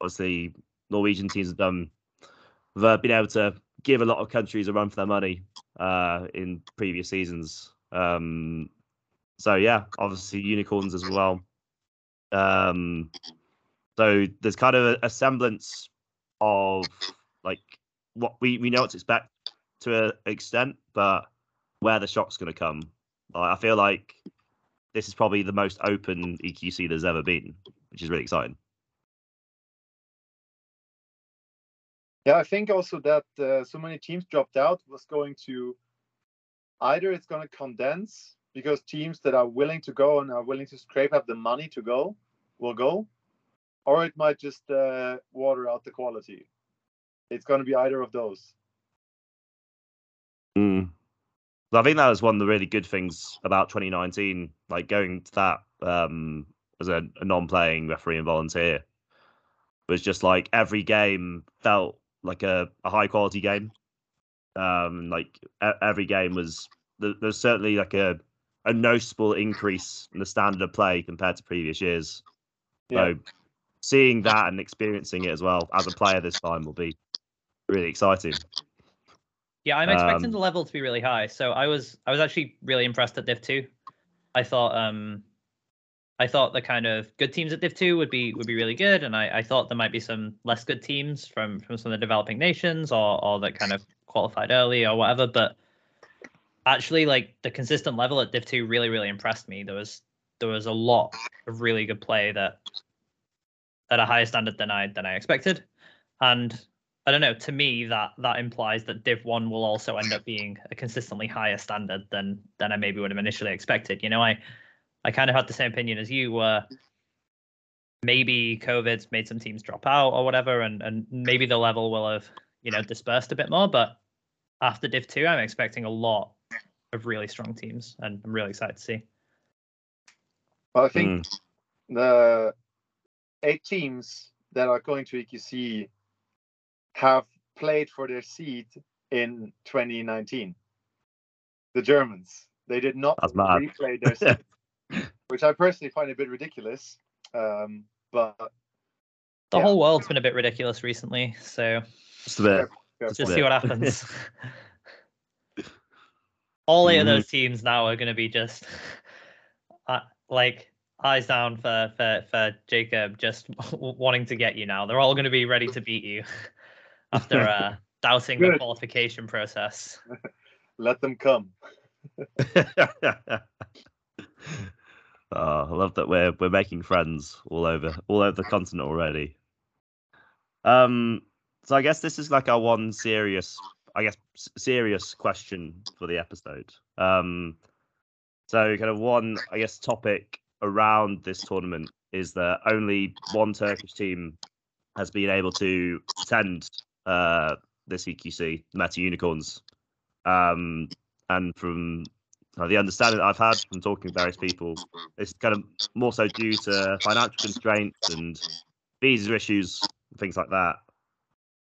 Speaker 1: Obviously, Norwegian teams have done they've been able to give a lot of countries a run for their money uh, in previous seasons. Um, so yeah, obviously unicorns as well. Um, so there's kind of a, a semblance of like what we, we know what to expect to an extent, but where the shock's going to come. Like, I feel like this is probably the most open EQC there's ever been, which is really exciting.
Speaker 3: Yeah, I think also that uh, so many teams dropped out was going to either it's going to condense because teams that are willing to go and are willing to scrape up the money to go will go, or it might just uh, water out the quality. It's going to be either of those.
Speaker 1: Mm. I think that was one of the really good things about 2019, like going to that um, as a, a non-playing referee and volunteer, was just like every game felt like a, a high quality game. Um, like every game was there's certainly like a a noticeable increase in the standard of play compared to previous years. Yeah. So seeing that and experiencing it as well as a player this time will be really exciting.
Speaker 2: Yeah, I'm expecting um, the level to be really high. So I was I was actually really impressed at Div 2. I thought um I thought the kind of good teams at Div 2 would be would be really good, and I, I thought there might be some less good teams from from some of the developing nations or or that kind of qualified early or whatever. But actually, like the consistent level at Div 2 really really impressed me. There was there was a lot of really good play that at a higher standard than I than I expected, and I don't know. To me, that that implies that Div One will also end up being a consistently higher standard than than I maybe would have initially expected. You know, I I kind of had the same opinion as you, were maybe COVID's made some teams drop out or whatever, and and maybe the level will have you know dispersed a bit more. But after Div two, I'm expecting a lot of really strong teams, and I'm really excited to see.
Speaker 3: Well, I think mm. the eight teams that are going to EQC have played for their seat in 2019. The Germans. They did not replay their seat. which I personally find a bit ridiculous. Um, but
Speaker 2: the yeah. whole world's been a bit ridiculous recently, so
Speaker 1: just a bit.
Speaker 2: Just, just see what happens. All 8 mm-hmm. of those teams now are going to be just like eyes down for for for Jakob, just wanting to get you now. They're all going to be ready to beat you after uh, doubting the qualification process.
Speaker 3: Let them come.
Speaker 1: Oh, I love that we're we're making friends all over all over the continent already. Um, so I guess this is like our one serious, I guess, serious question for the episode. Um, so kind of one, I guess, topic around this tournament is that only one Turkish team has been able to attend uh, this EQC, the METU Unicorns. Um, and from uh, the understanding that I've had from talking to various people is kind of more so due to financial constraints and visa issues, things like that.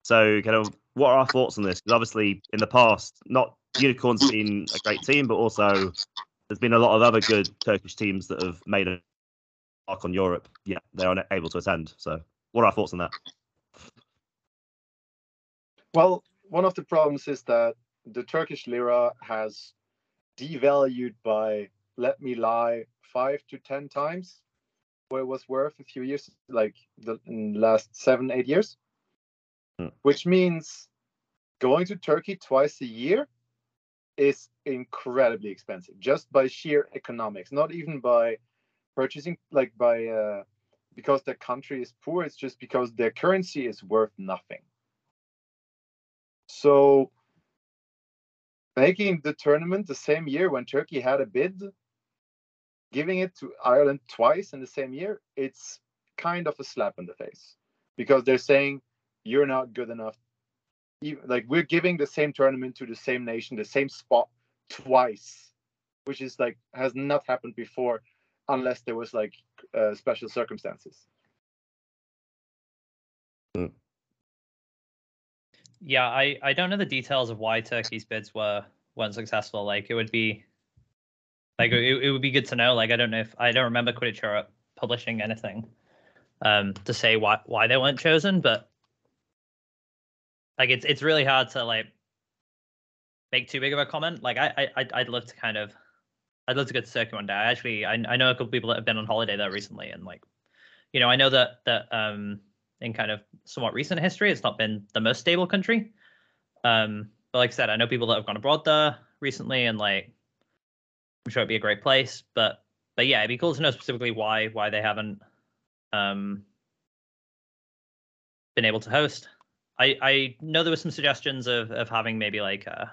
Speaker 1: So, kind of, what are our thoughts on this? Because obviously, in the past, not Unicorns been a great team, but also there's been a lot of other good Turkish teams that have made a mark on Europe. Yeah, they're unable to attend. So, what are our thoughts on that?
Speaker 3: Well, one of the problems is that the Turkish lira has devalued by let me lie five to ten times what it was worth a few years like the last seven eight years hmm. which means going to turkey twice a year is incredibly expensive just by sheer economics not even by purchasing like by uh, because the country is poor it's just because their currency is worth nothing so making the tournament the same year when Turkey had a bid, giving it to Ireland twice in the same year, it's kind of a slap in the face because they're saying you're not good enough. Even, like we're giving the same tournament to the same nation, the same spot twice which is like has not happened before, unless there was like uh, special circumstances.
Speaker 2: Yeah, I I don't know the details of why Turkey's bids were weren't successful. Like it would be like it, it would be good to know. Like I don't know if I don't remember Quidditch Europe publishing anything um to say why why they weren't chosen, but like it's it's really hard to like make too big of a comment. Like I I I'd love to kind of I'd love to go to Turkey one day. I actually I I know a couple people that have been on holiday there recently and like you know I know that that um in kind of somewhat recent history it's not been the most stable country. Um but like I said I know people that have gone abroad there recently and like I'm sure it'd be a great place. But but yeah, it'd be cool to know specifically why why they haven't um been able to host. I I know there were some suggestions of of having maybe like uh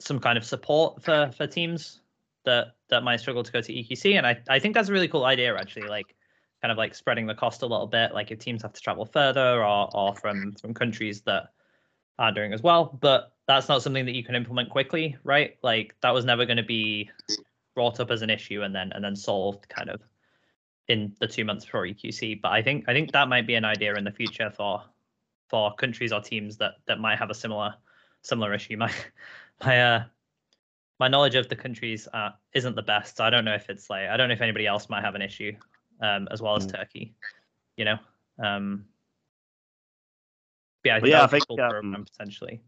Speaker 2: some kind of support for for teams that that might struggle to go to EQC, and I I think that's a really cool idea actually. Like kind of like spreading the cost a little bit. Like if teams have to travel further or or from from countries that are doing as well, but that's not something that you can implement quickly, right? Like that was never going to be brought up as an issue and then and then solved kind of in the two months before EQC. But I think I think that might be an idea in the future for for countries or teams that that might have a similar similar issue. My my uh my knowledge of the countries uh, isn't the best. So I don't know if it's like I don't know if anybody else might have an issue um, as well as
Speaker 1: Mm.
Speaker 2: Turkey. You know. Um, yeah, I think
Speaker 1: yeah, I
Speaker 2: would be a
Speaker 1: think, um,
Speaker 2: program potentially.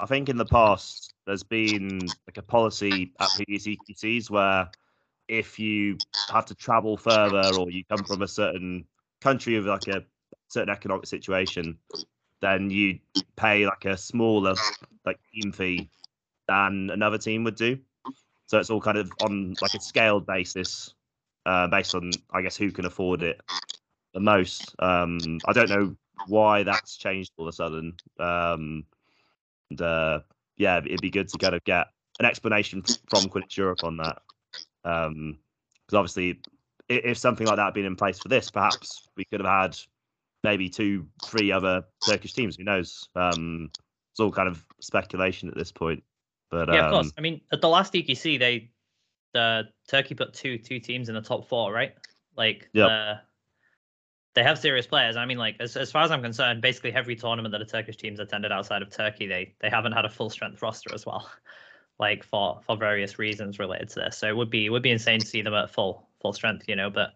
Speaker 1: I think in the past there's been like a policy at previous EQCs where if you have to travel further or you come from a certain country with like a certain economic situation, then you pay like a smaller like team fee than another team would do. So it's all kind of on like a scaled basis, uh, based on I guess who can afford it the most. Um, I don't know why that's changed all of a sudden. Um, and uh, yeah, it'd be good to kind of get an explanation from Quidditch Europe on that. Because obviously, i- if something like that had been in place for this, perhaps we could have had maybe two, three other Turkish teams. Who knows? Um, it's all kind of speculation at this point. But
Speaker 2: Yeah, of
Speaker 1: um,
Speaker 2: course. I mean, at the last EQC, they the Turkey put two two teams in the top four, right? Like,
Speaker 1: Yep.
Speaker 2: uh, they have serious players. I mean, like as as far as I'm concerned, basically every tournament that a Turkish team's attended outside of Turkey, they they haven't had a full strength roster as well, like for for various reasons related to this. So it would be it would be insane to see them at full full strength, you know. But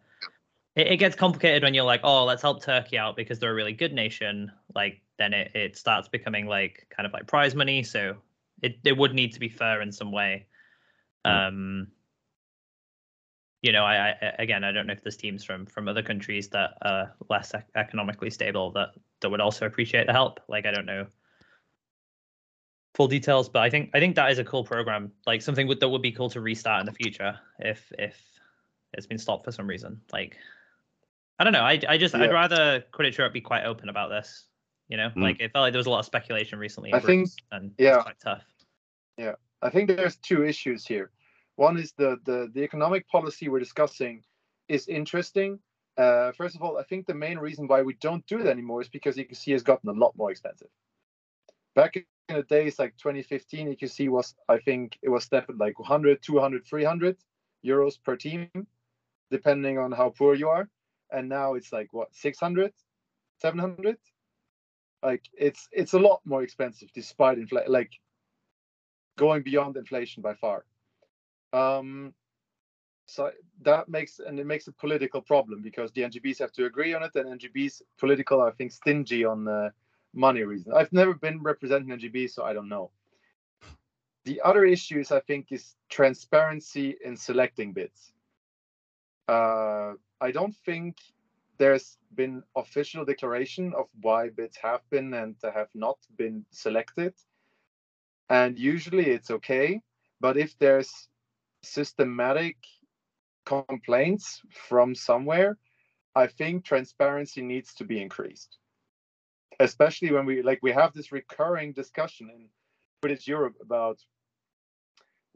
Speaker 2: it, it gets complicated when you're like, oh, let's help Turkey out because they're a really good nation. Like then it, it starts becoming like kind of like prize money. So it it would need to be fair in some way.
Speaker 1: Mm.
Speaker 2: Um, you know, I, I again, I don't know if there's teams from from other countries that are less ec- economically stable that that would also appreciate the help. Like I don't know full details, but I think I think that is a cool program, like something would, that would be cool to restart in the future if if it's been stopped for some reason. Like I don't know, I I just
Speaker 3: Yeah.
Speaker 2: I'd rather Quidditch Europe be quite open about this. You know,
Speaker 1: Mm.
Speaker 2: like it felt like there was a lot of speculation recently.
Speaker 3: I think-
Speaker 2: and
Speaker 3: yeah.
Speaker 2: it's quite tough.
Speaker 3: Yeah, I think there's two issues here. One is the the, the economic policy we're discussing is interesting. Uh, first of all, I think the main reason why we don't do it anymore is because EQC has gotten a lot more expensive. Back in the days like 2015, EQC was, I think, it was stepped at like 100, 200, 300 euros per team, depending on how poor you are. And now it's like what 600, 700. Like it's it's a lot more expensive despite inflation. Like going beyond inflation by far. Um, so that makes and it makes a political problem because the NGBs have to agree on it, and NGBs political, I think, stingy on uh, money reasons. I've never been representing NGB, so I don't know. The other issues I think is transparency in selecting bids. Uh, I don't think there's been official declaration of why bids have been and have not been selected. And usually it's okay but if there's systematic complaints from somewhere i think transparency needs to be increased. Especially when we like we have this recurring discussion in british europe about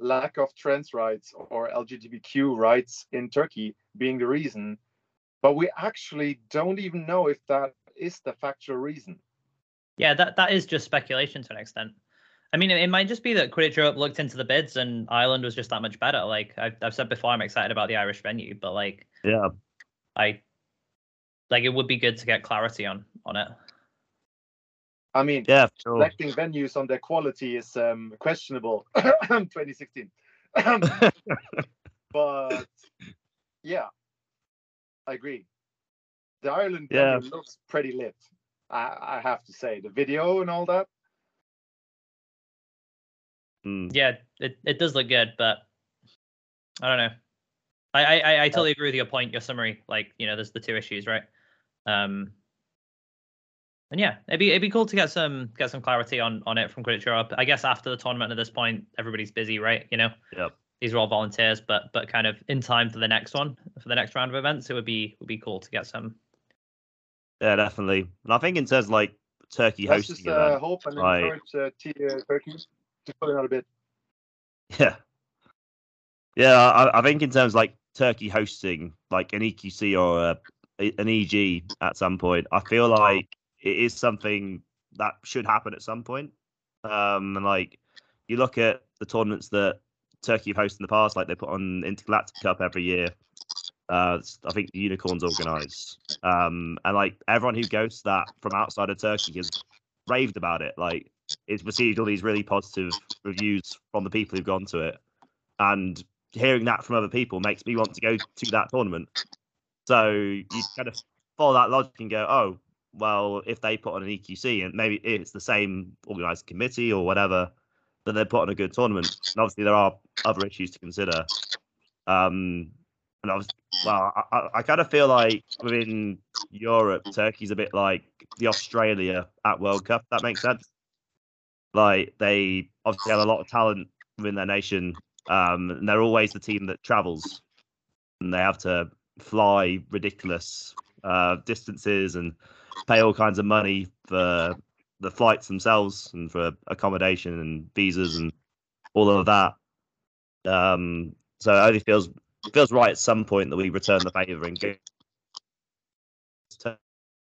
Speaker 3: lack of trans rights or lgbtq rights in turkey being the reason but we actually don't even know if that is the factual reason
Speaker 2: Yeah, that that is just speculation to an extent. I mean, it, it might just be that Quidditch Europe looked into the bids and Ireland was just that much better. Like I've, I've said before, I'm excited about the Irish venue, but like
Speaker 1: Yeah.
Speaker 2: I like it would be good to get clarity on on it.
Speaker 3: I mean,
Speaker 1: Yeah, for sure.
Speaker 3: selecting venues on their quality is um, questionable. 2016. but yeah, I agree. The Ireland
Speaker 1: Yeah.
Speaker 3: venue looks pretty lit. I, I have to say, the video and all that.
Speaker 1: Mm.
Speaker 2: Yeah, it, it does look good, but I don't know. I, I I- I totally agree with your point, your summary. Like, you know, there's the two issues, right? Um and yeah, it'd be it'd be cool to get some get some clarity on on it from Quidditch Europe. I guess after the tournament at this point, everybody's busy, right? You know?
Speaker 1: Yep.
Speaker 2: These are all volunteers, but but kind of in time for the next one, for the next round of events, it would be would be cool to get some
Speaker 1: Yeah, definitely. And I think in terms of like Turkey
Speaker 3: Let's
Speaker 1: hosting
Speaker 3: just uh,
Speaker 1: event,
Speaker 3: hope and
Speaker 1: right.
Speaker 3: encourage uh, T- uh, Turkey to put in a bit.
Speaker 1: Yeah. Yeah, I, I think in terms of like Turkey hosting like an EQC or a, an EG at some point, I feel like it is something that should happen at some point. Um, and like you look at the tournaments that Turkey have hosted in the past, like they put on Intergalactic Cup every year. Uh, I think the Unicorns organise, um, and like everyone who goes to that from outside of Turkey has raved about it. Like it's received all these really positive reviews from the people who've gone to it, and hearing that from other people makes me want to go to that tournament. So you kind of follow that logic and go, oh, well, if they put on an EQC and maybe it's the same organised committee or whatever, then they put on a good tournament. And obviously there are other issues to consider. Um, and I was well, I, I, I kind of feel like within Europe, Turkey's a bit like the Australia at World Cup. That makes sense. Like they obviously have a lot of talent within their nation, um, and they're always the team that travels, and they have to fly ridiculous uh, distances and pay all kinds of money for the flights themselves and for accommodation and visas and all of that. Um, so it only feels feels right at some point that we return the favour and go to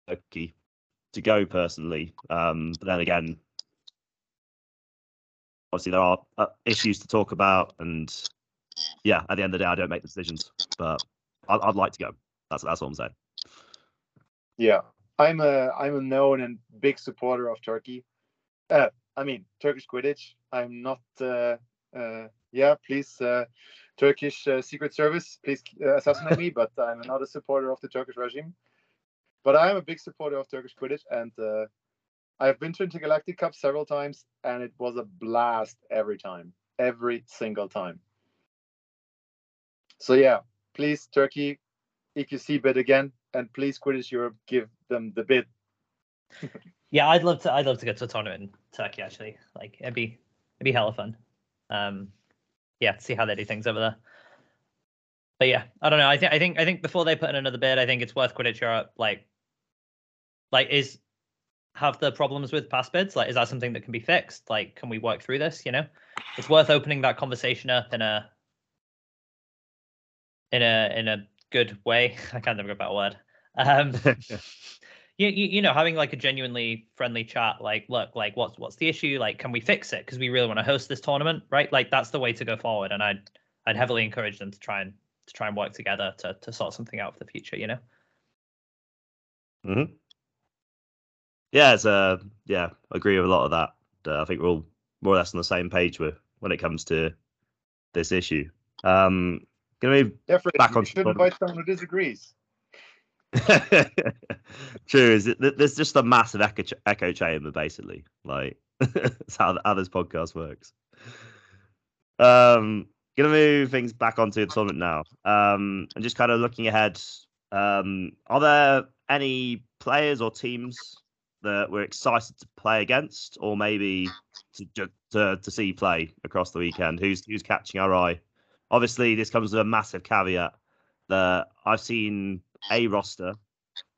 Speaker 1: Turkey to go personally. Um, but then again, obviously there are uh, issues to talk about, and yeah, at the end of the day, I don't make the decisions, but I'd, I'd like to go. That's that's what I'm saying.
Speaker 3: Yeah, I'm a I'm a known and big supporter of Turkey. Uh, I mean Turkish Quidditch. I'm not. Uh, uh, yeah, please, uh, Turkish uh, Secret Service, please uh, assassinate me. But I'm not a supporter of the Turkish regime. But I am a big supporter of Turkish Quidditch, and I've been to Intergalactic Cup several times, and it was a blast every time, every single time. So yeah, please Turkey, EQC bid again, and please Quidditch Europe give them the bid.
Speaker 2: Yeah, I'd love to. I'd love to go to a tournament in Turkey. Actually, like it'd be it'd be hella fun. Um, yeah, see how they do things over there. But yeah, I don't know. I think I think I think before they put in another bid, I think it's worth Quidditch Europe. Like, like is have the problems with past bids? Like, is that something that can be fixed? Like, can we work through this? You know, it's worth opening that conversation up in a in a in a good way. I can't think of a better word. Um, you, you you know having like a genuinely friendly chat like look like what's what's the issue like can we fix it because we really want to host this tournament right like that's the way to go forward and i'd i'd heavily encourage them to try and to try and work together to to sort something out for the future you know
Speaker 1: hmm Yeah, it's uh, yeah, I agree with a lot of that. Uh, I think we're all more or less on the same page with when it comes to this issue. Um, gonna move
Speaker 3: Yeah, Fred,
Speaker 1: Back
Speaker 3: you
Speaker 1: on
Speaker 3: should
Speaker 1: topic.
Speaker 3: invite someone who disagrees.
Speaker 1: True. Is it, there's just a massive echo, ch- echo chamber, basically. Like that's how, how this podcast works. Um, gonna move things back onto the tournament now. Um, and just kind of looking ahead. Um, are there any players or teams that we're excited to play against, or maybe to to, to see play across the weekend? Who's who's catching our eye? Obviously, this comes with a massive caveat that I've seen a roster,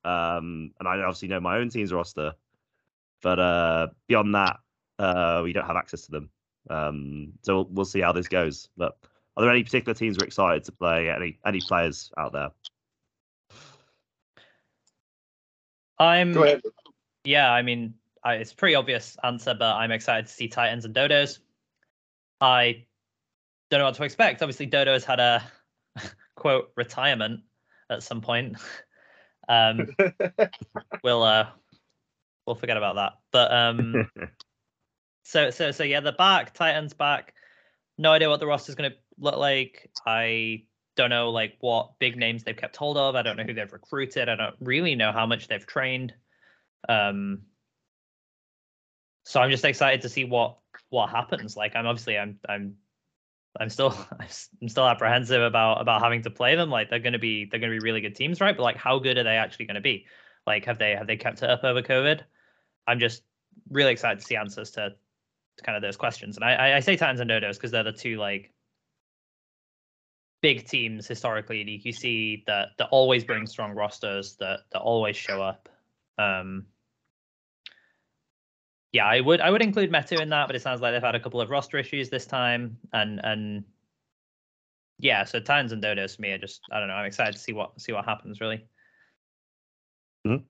Speaker 1: um, and I obviously know my own team's roster, but uh, beyond that, uh, we don't have access to them. Um, so we'll, we'll see how this goes. But are there any particular teams we're excited to play? Any any players out there?
Speaker 2: i'm
Speaker 3: Go ahead.
Speaker 2: yeah i mean I, it's a pretty obvious answer, but I'm excited to see Titans and Dodos. I don't know what to expect. Obviously, Dodo's had a quote retirement at some point. Um, we'll uh, we'll forget about that. But um, so so so yeah, the back Titans back. No idea what the roster's going to look like. I don't know like what big names they've kept hold of. I don't know who they've recruited. I don't really know how much they've trained. Um, so I'm just excited to see what what happens. Like I'm obviously I'm I'm I'm still I'm still apprehensive about about having to play them. Like they're going to be they're going to be really good teams, right? But like how good are they actually going to be? Like have they have they kept it up over COVID? I'm just really excited to see answers to, to kind of those questions. And I I say Titans and Dodos because they're the two like big teams historically in EQC that that always bring strong rosters that that always show up. Um, yeah, I would I would include Metu in that, but it sounds like they've had a couple of roster issues this time, and and yeah, so Titans and Dodos for me are just I don't know. I'm excited to see what see what happens really.
Speaker 1: Mhm.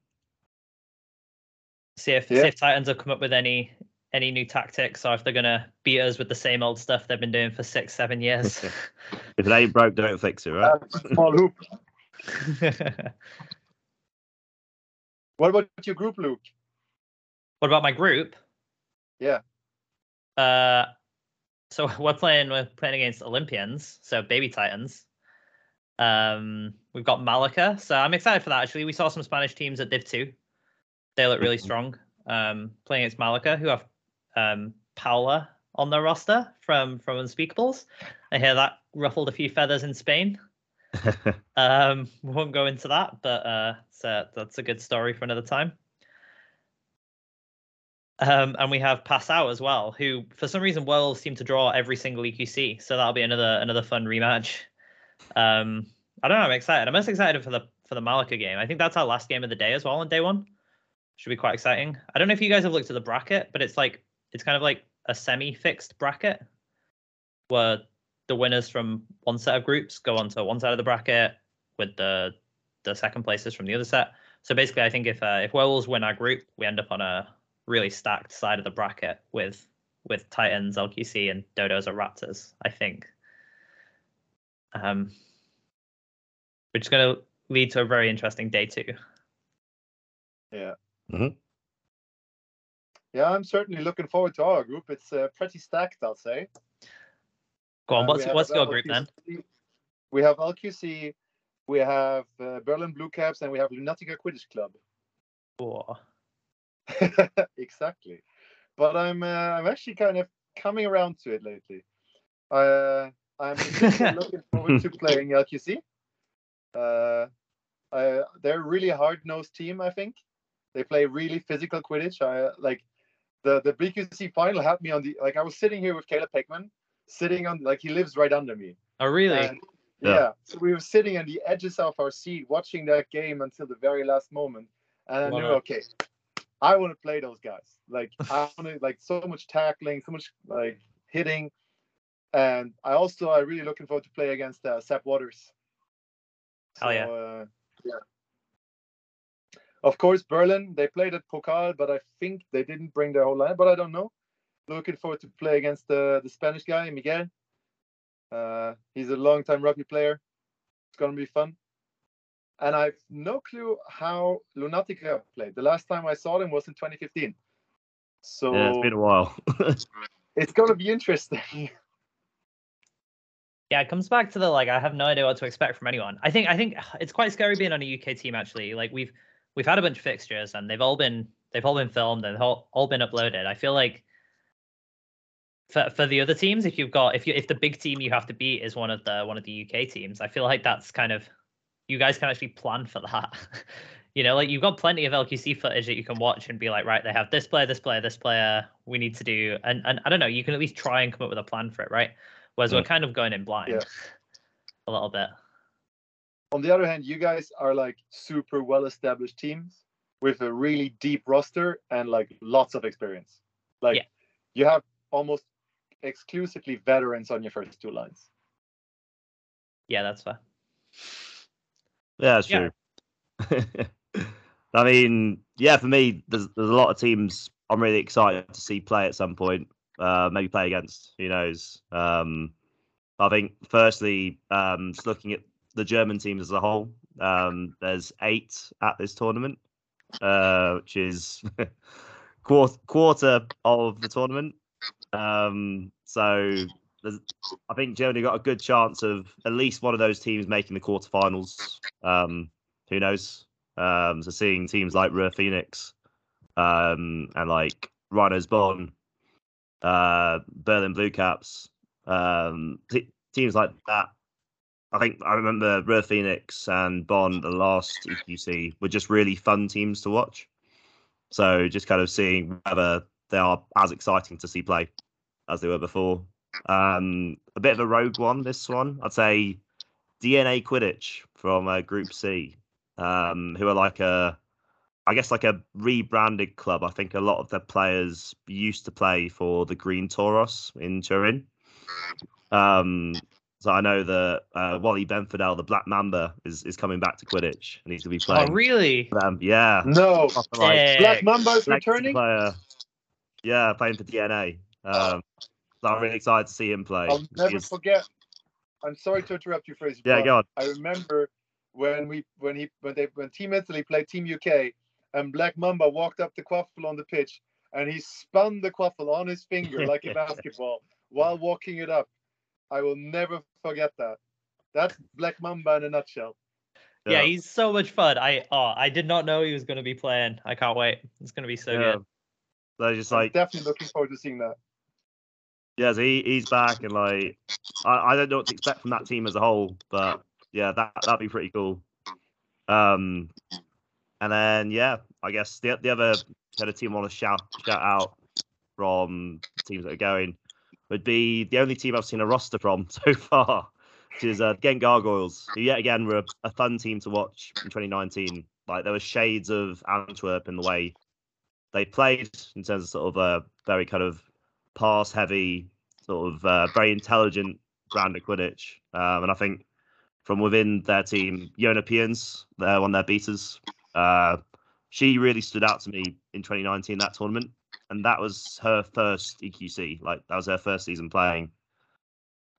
Speaker 2: See if
Speaker 3: Yeah.
Speaker 2: see if Titans have come up with any any new tactics, or if they're gonna beat us with the same old stuff they've been doing for six seven years.
Speaker 1: if it ain't broke, don't fix it, right?
Speaker 3: Uh, small hoop. What about your group, Luke?
Speaker 2: What about my group?
Speaker 3: Yeah.
Speaker 2: Uh, so we're playing we're playing against Olympians, so baby Titans. Um, we've got Malika, so I'm excited for that. Actually, we saw some Spanish teams at Div Two. They look really
Speaker 1: Mhm.
Speaker 2: strong. Um, playing against Malika, who have um Paula on their roster from from Unspeakables. I hear that ruffled a few feathers in Spain. Um, we won't go into that, but uh, so that's a good story for another time. Um, and we have Passau as well, who for some reason Worlds seem to draw every single EQC, so that'll be another another fun rematch. Um, I don't know, I'm excited. I'm most excited for the for the Malika game. I think that's our last game of the day as well on day one. Should be quite exciting. I don't know if you guys have looked at the bracket, but it's like it's kind of like a semi-fixed bracket where the winners from one set of groups go onto one side of the bracket with the the second places from the other set. So basically, I think if uh, if Werewolves win our group, we end up on a really stacked side of the bracket with with Titans, LQC, and Dodos or Raptors. I think, um, which is going to lead to a very interesting day two.
Speaker 3: Yeah.
Speaker 1: Mhm.
Speaker 3: Yeah, I'm certainly looking forward to our group. It's uh, pretty stacked, I'll say.
Speaker 2: Go on,
Speaker 3: Uh,
Speaker 2: what's what's
Speaker 3: have
Speaker 2: your group then?
Speaker 3: We have LQC, we have uh, Berlin Blue Caps, and we have Lunatica Quidditch Club.
Speaker 2: Oh,
Speaker 3: exactly. But I'm uh, I'm actually kind of coming around to it lately. Uh, I'm looking forward to playing LQC. Uh, uh, they're a really hard nosed team. I think they play really physical Quidditch. I like the the BQC final had me on the like I was sitting here with Caleb Peckman, sitting on like he lives right under me.
Speaker 2: oh really?
Speaker 3: And,
Speaker 1: Yeah.
Speaker 3: yeah. So we were sitting on the edges of our seat watching that game until the very last moment. And I knew, okay, I want to play those guys. Like I want to like so much tackling, so much like hitting. And I also I really looking forward to play against uh, Sap Waters.
Speaker 2: Hell yeah.
Speaker 3: Uh, yeah. Of course, Berlin, they played at Pokal, but I think they didn't bring their whole line, but I don't know. Looking forward to play against the, the Spanish guy, Miguel. Uh, he's a long-time rugby player. It's gonna be fun. And I've no clue how Lunatica played. The last time I saw them was in 2015. So
Speaker 1: yeah, it's been a while.
Speaker 3: it's gonna be interesting.
Speaker 2: Yeah, it comes back to the like I have no idea what to expect from anyone. I think I think it's quite scary being on a UK team actually. Like we've we've had a bunch of fixtures and they've all been they've all been filmed and all, all been uploaded. I feel like for for the other teams, if you've got if you if the big team you have to beat is one of the one of the UK teams, I feel like that's kind of you guys can actually plan for that. you know, like you've got plenty of LQC footage that you can watch and be like, right, they have this player, this player, this player. We need to do, and and I don't know, you can at least try and come up with a plan for it, right? Whereas we're
Speaker 1: Mm.
Speaker 2: kind of going in blind
Speaker 3: Yeah.
Speaker 2: a little bit.
Speaker 3: On the other hand, you guys are like super well-established teams with a really deep roster and like lots of experience. Like
Speaker 2: Yeah.
Speaker 3: you have almost exclusively veterans on your first two lines.
Speaker 2: Yeah, that's fair.
Speaker 1: Yeah, that's
Speaker 2: Yeah.
Speaker 1: true. I mean, yeah, for me, there's there's a lot of teams I'm really excited to see play at some point. Uh, maybe play against. Who knows? Um, I think firstly, um, just looking at the German teams as a whole, um, there's eight at this tournament, uh, which is quarter quarter of the tournament. Um, so I think Germany got a good chance of at least one of those teams making the quarterfinals. Um, who knows? Um, so seeing teams like Ruhr Phoenix um, and like Rhinos Bonn, uh, Berlin Blue Caps, um, t- teams like that. I think I remember Ruhr Phoenix and Bonn, the last EQC, were just really fun teams to watch. So just kind of seeing whether they are as exciting to see play as they were before. Um, a bit of a rogue one, this one. I'd say DNA Quidditch from uh, Group C, um, who are like a, I guess like a rebranded club. I think a lot of their players used to play for the Green Toros in Turin. Um, so I know that uh, Wally Benfidel, the Black Mamba, is, is coming back to Quidditch and he's going to be playing.
Speaker 2: Oh, really?
Speaker 1: Um, yeah.
Speaker 3: No,
Speaker 1: like,
Speaker 3: Black Mamba is
Speaker 1: legacy
Speaker 3: returning.
Speaker 1: Player. Yeah, playing for DNA. Um, so I'm really excited to see him play.
Speaker 3: I'll never
Speaker 1: He's-
Speaker 3: forget. I'm sorry to interrupt you, Fraser.
Speaker 1: yeah, go on.
Speaker 3: I remember when we when he when they when Team Italy played Team UK and Black Mamba walked up the quaffle on the pitch and he spun the quaffle on his finger like a basketball while walking it up. I will never forget that. That's Black Mamba in a nutshell.
Speaker 2: Yeah. he's so much fun. I oh, I did not know he was going to be playing. I can't wait. It's going to be so
Speaker 1: yeah.
Speaker 2: good.
Speaker 1: So just
Speaker 3: I'm
Speaker 1: like
Speaker 3: definitely looking forward to seeing that.
Speaker 1: Yeah, so he, he's back and like I, I don't know what to expect from that team as a whole, but yeah, that that'd be pretty cool. Um, and then yeah, I guess the the other kind of team I want to shout shout out from teams that are going would be the only team I've seen a roster from so far, which is uh, Ghent Gargoyles, who yet again were a, a fun team to watch in 2019. Like there were shades of Antwerp in the way they played in terms of sort of a very kind of pass heavy, sort of uh, very intelligent brand of Quidditch. Um, and I think from within their team, Yona Piens, they're one of their beaters. Uh, she really stood out to me in 2019 that tournament, and that was her first EQC. Like that was her first season playing.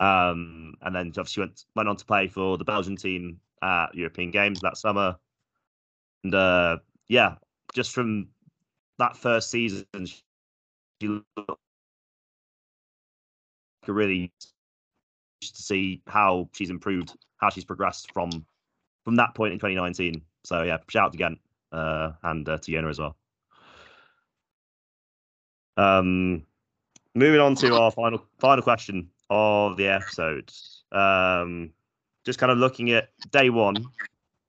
Speaker 1: Um, and then obviously went went on to play for the Belgian team at European Games that summer. And uh, yeah, just from that first season, she looked really to see how she's improved, how she's progressed from from that point in 2019. So yeah, shout out to Ghent uh, and uh, to Yona as well. Um, moving on to our final final question of the episode. Um, just kind of looking at day one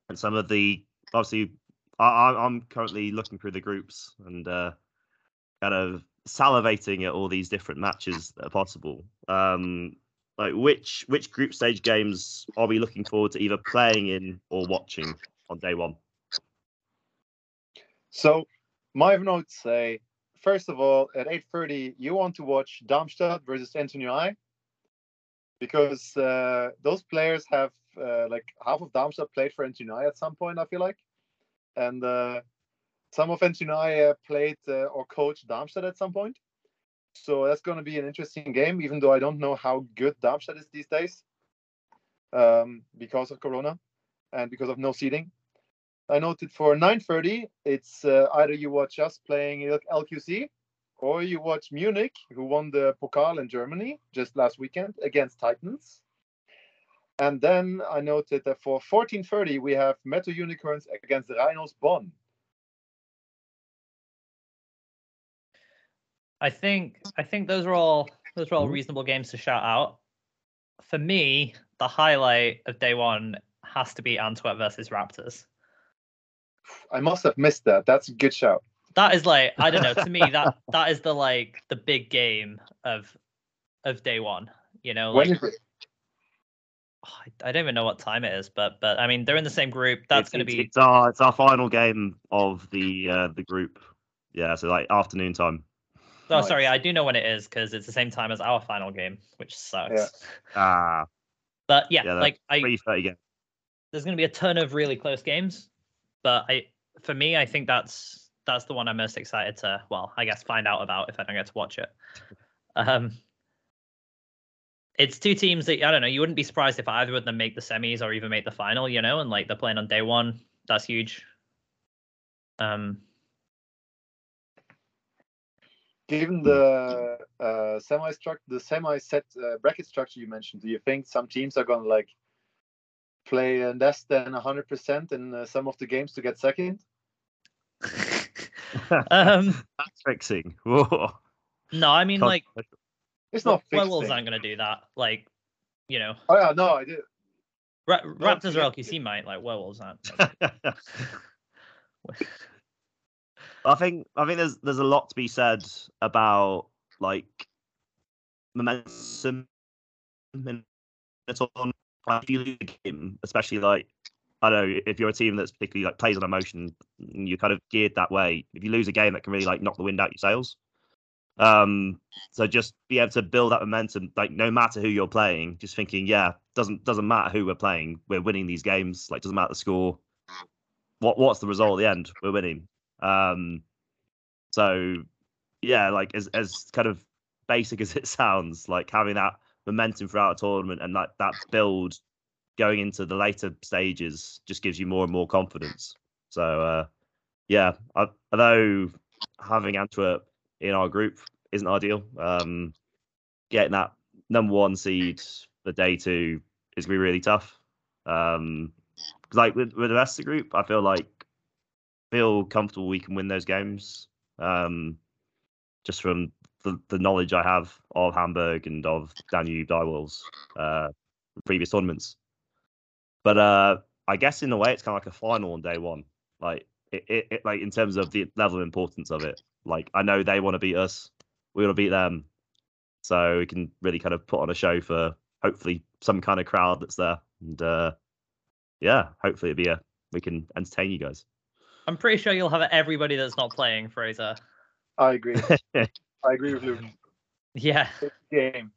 Speaker 1: and some of the obviously I, I- I'm currently looking through the groups and uh, kind of salivating at all these different matches that are possible. Um, like which which group stage games are we looking forward to either playing in or watching on day one?
Speaker 3: So my notes say, first of all, at 8:30, you want to watch Darmstadt versus NTNUI, because uh, those players have uh, like half of Darmstadt played for NTNUI at some point. I feel like, and uh, some of NTNUI uh, played uh, or coached Darmstadt at some point. So that's going to be an interesting game, even though I don't know how good Darmstadt is these days, um, because of Corona and because of no seating. I noted for 9:30, it's uh, either you watch us playing LQC, or you watch Munich, who won the Pokal in Germany just last weekend against Titans. And then I noted that for 14:30 we have METU Unicorns against Rhinos Bonn.
Speaker 2: I think I think those are all those are all
Speaker 1: Mhm.
Speaker 2: reasonable games to shout out. For me, the highlight of day one has to be Antwerp versus Raptors.
Speaker 3: I must have missed that. That's a good shout.
Speaker 2: That is like I don't know. To me, that that is the like the big game of of day one. You know, like
Speaker 3: When is it?
Speaker 2: I- I don't even know what time it is, but but I mean they're in the same group. That's going to be
Speaker 1: it's our it's our final game of the uh, the group. Yeah, so like afternoon time.
Speaker 2: Oh sorry, I do know when it is because it's the same time as our final game, which sucks.
Speaker 3: Yeah.
Speaker 1: Ah,
Speaker 2: But yeah,
Speaker 1: Yeah,
Speaker 2: like I
Speaker 1: three thirty game.
Speaker 2: there's going to be a ton of really close games, but I for me I think that's that's the one I'm most excited to. Well, I guess find out about if I don't get to watch it. Um, it's two teams that I don't know. You wouldn't be surprised if either of them make the semis or even make the final. You know, and like they're playing on day one. That's huge. Um,
Speaker 3: Given the uh, semi structure, the semi set uh, bracket structure you mentioned, do you think some teams are going to like play less than 100% in uh, some of the games to get second?
Speaker 2: um,
Speaker 1: Match fixing. Whoa.
Speaker 2: no, I mean like
Speaker 3: It's not fixed.
Speaker 2: werewolves aren't going to do that. Like, you know,
Speaker 3: Oh yeah, no, I do.
Speaker 2: Ra- Raptors or
Speaker 3: yeah.
Speaker 2: LQC might like werewolves aren't.
Speaker 1: I think I think there's there's a lot to be said about like momentum in tournament. If you lose a game, especially like I don't know if you're a team that's particularly like plays on emotion, you're kind of geared that way. If you lose a game, that can really like knock the wind out your sails. Um, so just be able to build that momentum, like no matter who you're playing, just thinking, yeah, doesn't doesn't matter who we're playing, we're winning these games. Like doesn't matter the score. What what's the result at the end? We're winning. Um, so yeah, like as as kind of basic as it sounds, like having that momentum throughout a tournament and that that build going into the later stages just gives you more and more confidence. So uh, yeah, I, although having Antwerp in our group isn't ideal, um, getting that number one seed for day two is gonna be really tough. Um, like with, with the rest of the group, I feel like feel comfortable we can win those games. Um, just from the, the knowledge I have of Hamburg and of Danube Direwolves, uh, previous tournaments. But uh, I guess in a way, it's kind of like a final on day one. Like it, it, it like in terms of the level of importance of it. Like I know they want to beat us, we want to beat them, so we can really kind of put on a show for hopefully some kind of crowd that's there, and uh, yeah, hopefully it'll be a we can entertain you guys.
Speaker 2: I'm pretty sure you'll have everybody that's not playing, Fraser.
Speaker 3: I agree. I agree with Luke.
Speaker 2: Yeah.
Speaker 3: Game.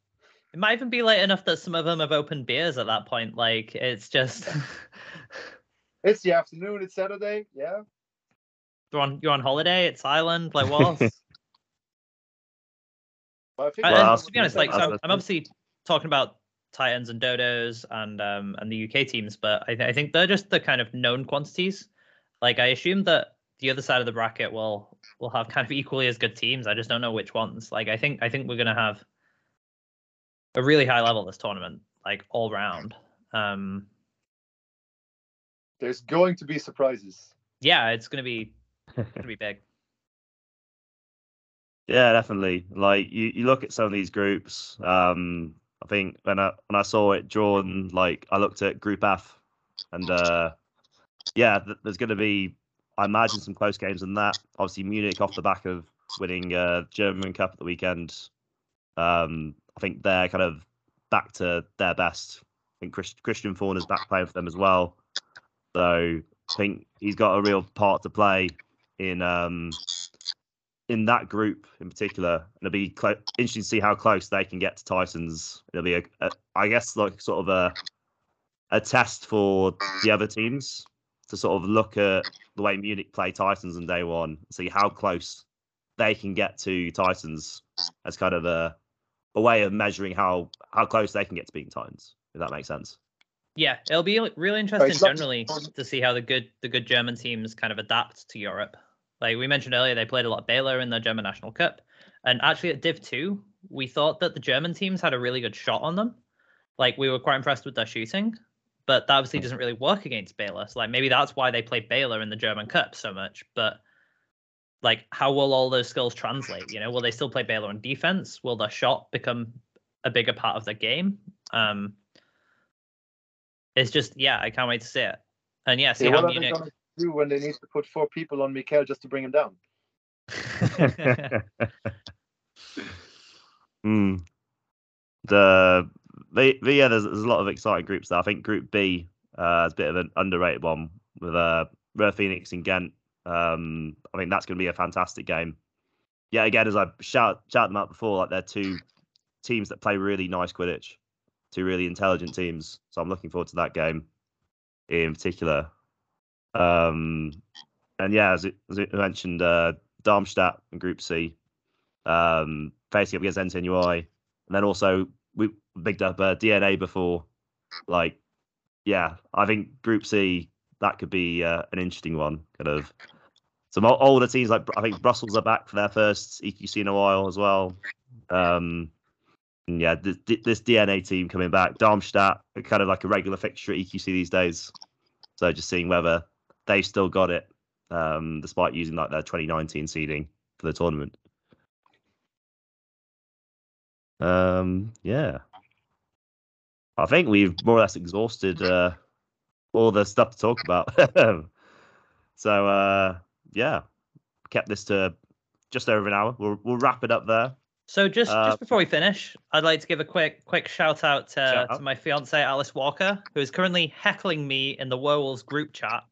Speaker 2: It might even be late enough that some of them have opened beers at that point. Like it's just
Speaker 3: It's the afternoon. It's Saturday. Yeah.
Speaker 2: you're on you're on holiday. It's Ireland. Like what? else?
Speaker 3: But I think
Speaker 2: And-
Speaker 1: Well,
Speaker 2: to be honest, like so I'm, I'm obviously talking about Titans and Dodos and um and the UK teams, but I, th- I think they're just the kind of known quantities. Like I assume that the other side of the bracket will will have kind of equally as good teams. I just don't know which ones. Like I think I think we're gonna have a really high level this tournament, like all round. Um
Speaker 3: there's going to be surprises.
Speaker 2: yeah, it's gonna be gonna be big.
Speaker 1: Yeah, definitely. Like you, you look at some of these groups. Um, I think when I when I saw it drawn, like I looked at Group F, and uh, yeah, th- there's going to be, I imagine, some close games in that. Obviously, Munich off the back of winning uh, German Cup at the weekend. Um, I think they're kind of back to their best. I think Chris, Christian Fawn is back playing for them as well. So I think he's got a real part to play in um, in that group in particular. And it'll be interesting to see how close they can get to Titans. It'll be, a, a, I guess, like sort of a a test for the other teams to sort of look at the way Munich play Titans on day one, see how close they can get to Titans as kind of a a way of measuring how how close they can get to beating Titans. If that makes sense.
Speaker 2: Yeah, it'll be really interesting
Speaker 3: it's not-
Speaker 2: generally to see how the good the good German teams kind of adapt to Europe. Like we mentioned earlier, they played a lot of Baylor in the German National Cup, and actually at Div Two, we thought that the German teams had a really good shot on them. Like we were quite impressed with their shooting, but that obviously doesn't really work against Baylor. So like maybe that's why they play Baylor in the German Cup so much. But like, how will all those skills translate? You know, will they still play Baylor on defense? Will their shot become a bigger part of the game? Um, it's just yeah, I can't wait to see it. And yeah, see
Speaker 3: Yeah,
Speaker 2: how
Speaker 3: what are
Speaker 2: Munich.
Speaker 3: do when they need to put four people on Mikael just to bring him down?
Speaker 1: Hmm. The, yeah, there's, there's a lot of exciting groups there. I think Group B uh, is a bit of an underrated one with uh, Ruhr Phoenix and Ghent. Um, I think that's going to be a fantastic game. Yeah, again, as I shout shout them out before, like they're two teams that play really nice Quidditch, two really intelligent teams. So I'm looking forward to that game in particular. Um, and yeah, as, it, as it mentioned, uh, Darmstadt in Group C, um, facing up against NTNUI, and then also we bigged up uh, DNA before. Like, yeah, I think Group C that could be uh, an interesting one. Kind of some older teams like I think Brussels are back for their first EQC in a while as well. Um, yeah, this, this, DNA team coming back, Darmstadt, kind of like a regular fixture at EQC these days. So just seeing whether they've still got it, um, despite using like their 2019 seeding for the tournament. Um, yeah, I think we've more or less exhausted uh, all the stuff to talk about. so uh, yeah, kept this to just over an hour. We'll we'll wrap it up there.
Speaker 2: So just uh, just before we finish, I'd like to give a quick quick shout out to, shout out. to my fiance Alice Walker, who is currently heckling me in the Werewolves group chat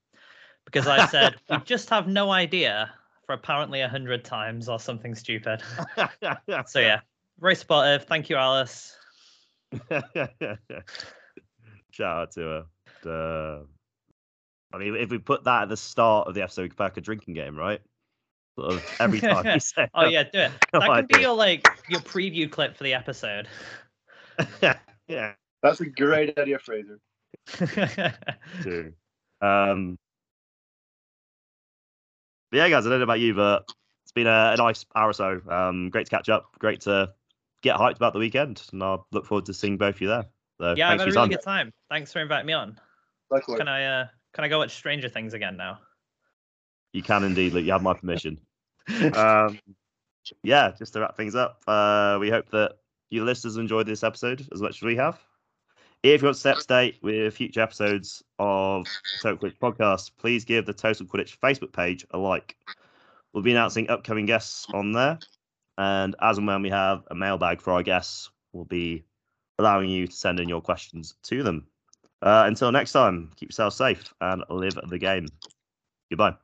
Speaker 2: because I said we just have no idea for apparently a hundred times or something stupid. so yeah, very supportive. Thank you, Alice.
Speaker 1: Shout out to her. Uh, I mean, if we put that at the start of the episode, we could pack a drinking game, right? Sort of every time you say.
Speaker 2: oh yeah, do it. That could be your like your preview clip for the episode.
Speaker 1: yeah,
Speaker 3: that's a great idea, Fraser.
Speaker 1: True. Um, but yeah, guys, I don't know about you, but it's been a, a nice hour or so. Um, great to catch up. Great to get hyped about the weekend, and I'll look forward to seeing both of you there. So,
Speaker 2: yeah,
Speaker 1: I've
Speaker 2: had a really good time. Thanks for inviting me on.
Speaker 3: Likewise.
Speaker 2: Can I uh, can I go watch Stranger Things again now?
Speaker 1: You can indeed. Look, you have my permission. um, yeah, just to wrap things up, uh, we hope that you listeners enjoyed this episode as much as we have. If you want to stay up to date with future episodes of Total Quidditch podcast, please give the Total Quidditch Facebook page a like. We'll be announcing upcoming guests on there. And as and when we have a mailbag for our guests, we'll be allowing you to send in your questions to them. Uh, until next time, keep yourself safe and live the game. Goodbye.